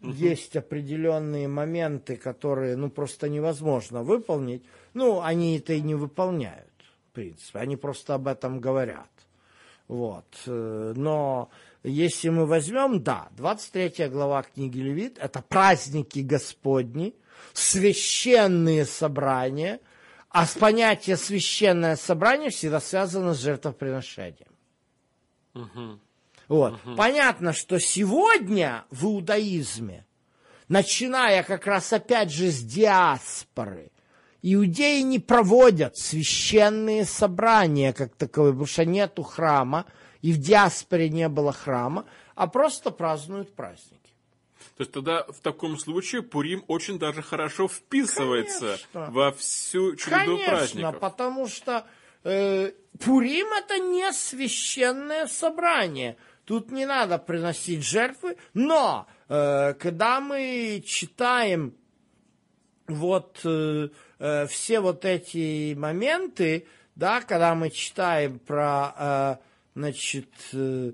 есть определенные моменты, которые, ну, просто невозможно выполнить. Ну, они это и не выполняют, в принципе. Они просто об этом говорят. Вот. э, Но если мы возьмем, да, 23 глава книги Левит, это праздники Господни, священные собрания, а с понятия священное собрание всегда связано с жертвоприношением. Вот. Понятно, что сегодня в иудаизме, начиная как раз опять же с диаспоры, иудеи не проводят священные собрания как таковые, потому что нету храма, и в диаспоре не было храма, а просто празднуют праздники. То есть тогда в таком случае Пурим очень даже хорошо вписывается Конечно. во всю череду Конечно, праздников. потому что э, Пурим это не священное собрание. Тут не надо приносить жертвы, но э, когда мы читаем вот э, э, все вот эти моменты, да, когда мы читаем про, э, значит, э,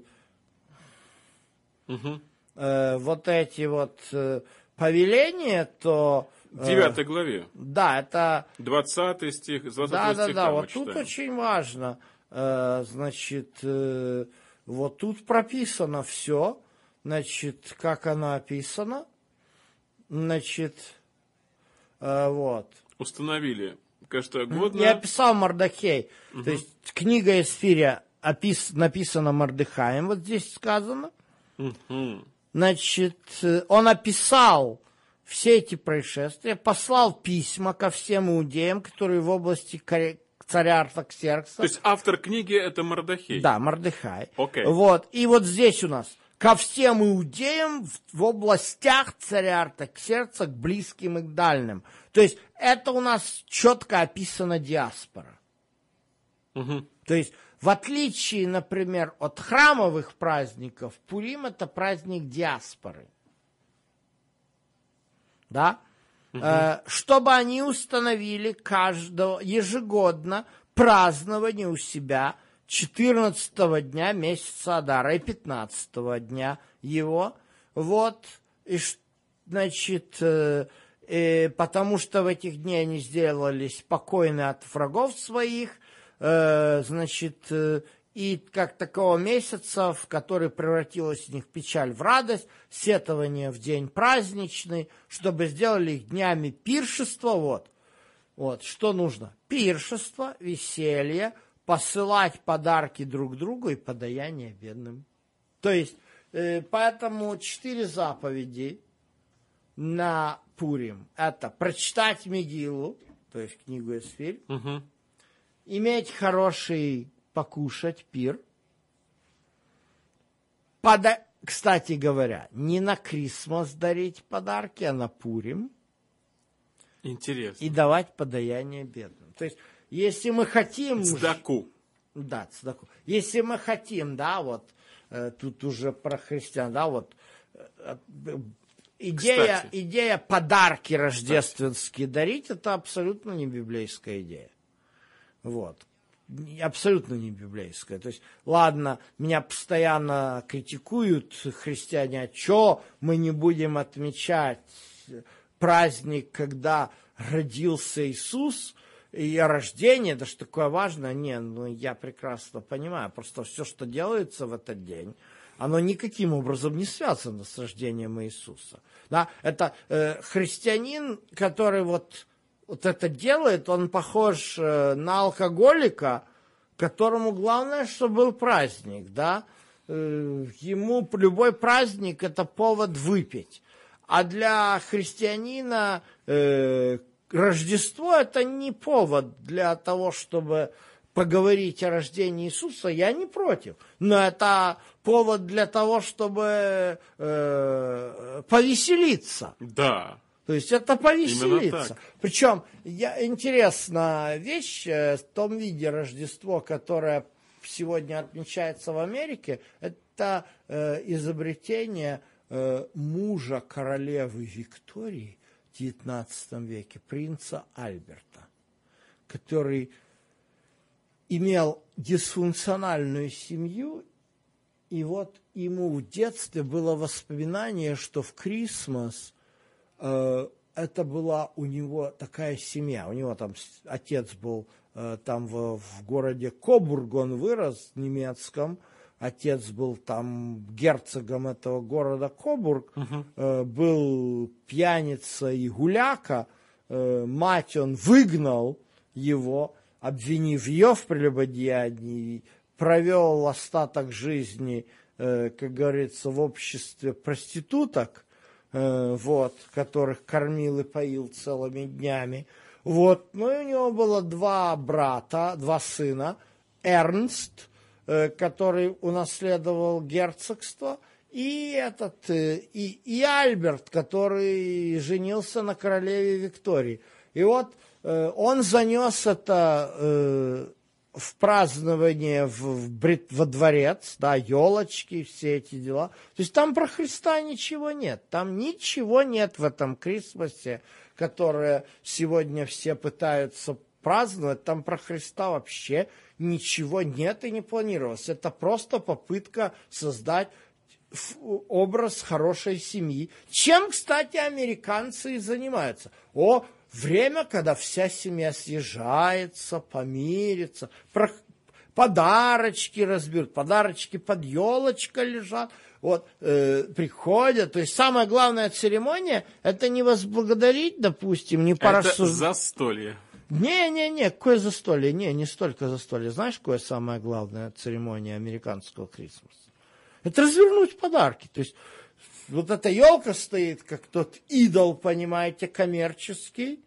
э, вот эти вот э, повеления, то В э, девятой главе, да, это 20 стих, с 20 да, да, да. Вот тут читаем. очень важно. э, Значит, вот тут прописано все. Значит, как оно описано. Значит, вот. Установили каждогодно. Я описал Мардахей. То есть книга Эсфиря опис, написана Мардыхаем, вот здесь сказано. Мгм. Значит, э, он описал все эти происшествия, послал письма ко всем иудеям, которые в области царя Артаксеркса. То есть автор книги это Мардахей. Да, Мордыхай. Окей. Вот. И вот здесь у нас ко всем иудеям в, в областях царя Артаксеркса, к близким и к дальним. То есть это у нас четко описана диаспора. Мгм. То есть в отличие, например, от храмовых праздников, Пурим это праздник диаспоры. Да? Э, чтобы они установили каждого ежегодно празднование у себя 14 дня месяца Адара и 15 дня его. Вот. И, значит, э, потому что в этих дней они сделались спокойны от врагов своих, э, значит, э, и как такого месяца, в который превратилась у них печаль в радость, сетование в день праздничный, чтобы сделали их днями пиршества, вот. Вот, что нужно? Пиршество, веселье, посылать подарки друг другу и подаяние бедным. То есть, э, поэтому четыре заповеди на Пурим. Это прочитать Мегилу, то есть книгу Эсфирь, Мгм. иметь хороший покушать пир. Пода... Кстати говоря, не на Крисмас дарить подарки, а на Пурим Интересно. и давать подаяние бедным. То есть, если мы хотим... Цдаку. Да, цдаку. Если мы хотим, да, вот, э, тут уже про христиан, да, вот, э, идея, Кстати. идея подарки рождественские дарить, это абсолютно не библейская идея. Вот. абсолютно не библейское. То есть, ладно, меня постоянно критикуют христиане, а что мы не будем отмечать праздник, когда родился Иисус, и рождение, да что такое важно, не, ну я прекрасно понимаю, просто все, что делается в этот день, оно никаким образом не связано с рождением Иисуса. Да? Это э, христианин, который вот вот это делает, он похож э, на алкоголика, которому главное, чтобы был праздник, да, э, ему любой праздник это повод выпить. А для христианина э, Рождество это не повод для того, чтобы поговорить о рождении Иисуса, я не против. Но это повод для того, чтобы э, повеселиться. Да. То есть это повеселиться. Причем я, интересная вещь э, в том виде Рождество, которое сегодня отмечается в Америке, это э, изобретение э, мужа королевы Виктории в XIX веке, принца Альберта, который имел дисфункциональную семью, и вот ему в детстве было воспоминание, что в Крисмас – Э, это была у него такая семья. У него там отец был э, там в, в городе Кобург, он вырос в немецком. Отец был там герцогом этого города Кобург, uh-huh. был пьяница и гуляка. Мать он выгнал его, обвинив ее в прелюбодеянии, провел остаток жизни, как говорится, в обществе проституток – Э, вот, которых кормил и поил целыми днями. Вот, ну и у него было два брата, два сына, Эрнст, э, который унаследовал герцогство, и этот, э, и, и Альберт, который женился на королеве Виктории. И вот он занес это в празднование в, в брит, во дворец, да, елочки, все эти дела. То есть там про Христа ничего нет. Там ничего нет в этом Крисмасе, которое сегодня все пытаются праздновать. Там про Христа вообще ничего нет и не планировалось. Это просто попытка создать образ хорошей семьи. Чем, кстати, американцы и занимаются. О, время, когда вся семья съезжается, помирится, про... подарочки разберут, подарочки под елочкой лежат, вот, э, приходят. То есть самая главная церемония – это не возблагодарить, допустим, не порассуждать. Это застолье. Не-не-не, какое застолье? Не, не столько застолье. Знаешь, какая самая главная церемония американского Крисмаса? Это развернуть подарки. То есть вот эта елка стоит, как тот идол, понимаете, коммерческий.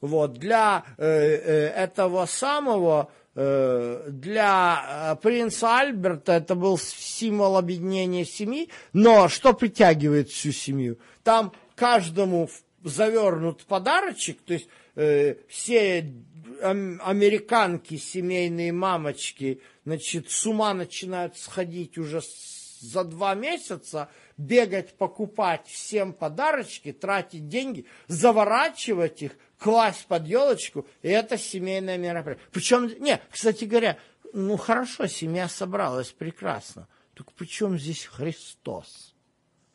Вот, для э, э, этого самого, э, для э, принца Альберта это был символ объединения семьи, но что притягивает всю семью? Там каждому завернут подарочек, то есть э, все американки, семейные мамочки, значит, с ума начинают сходить уже за два месяца, бегать, покупать всем подарочки, тратить деньги, заворачивать их, класть под елочку, и это семейное мероприятие. Причем, не, кстати говоря, ну хорошо, семья собралась, прекрасно. Только при чем здесь Христос?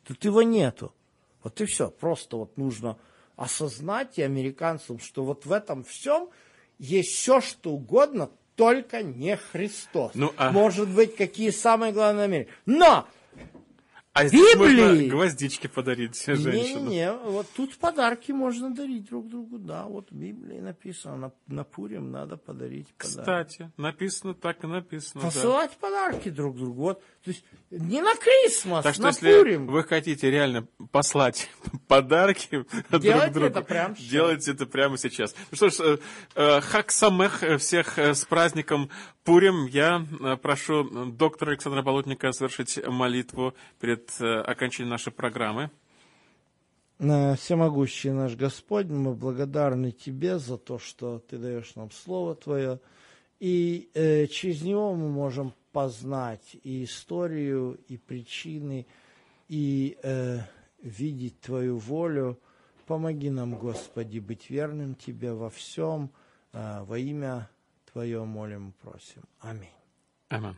Тут его нету. Вот и все. Просто вот нужно осознать и американцам, что вот в этом всем есть все, что угодно, только не Христос. Ну, а... Может быть, какие самые главные намерения. Но а здесь Библии... можно гвоздички подарить женщинам. Не-не, вот тут подарки можно дарить друг другу, да, вот в Библии написано, на, на Пурим надо подарить подарки. Кстати, написано так и написано, Посылать да. подарки друг другу, вот, то есть не на Крисмас, так что, на если Пурим. вы хотите реально послать подарки Делайте друг другу, это прямо сейчас. делайте это прямо сейчас. Ну что ж, э, э, Хак Самех, э, всех с праздником Пурим. Я прошу доктора Александра Болотника совершить молитву перед окончанием нашей программы. Всемогущий наш Господь, мы благодарны Тебе за то, что Ты даешь нам Слово Твое, и э, через него мы можем познать и историю, и причины, и э, видеть Твою волю. Помоги нам, Господи, быть верным Тебе во всем, э, во имя Твое молим и просим. Аминь. Amen.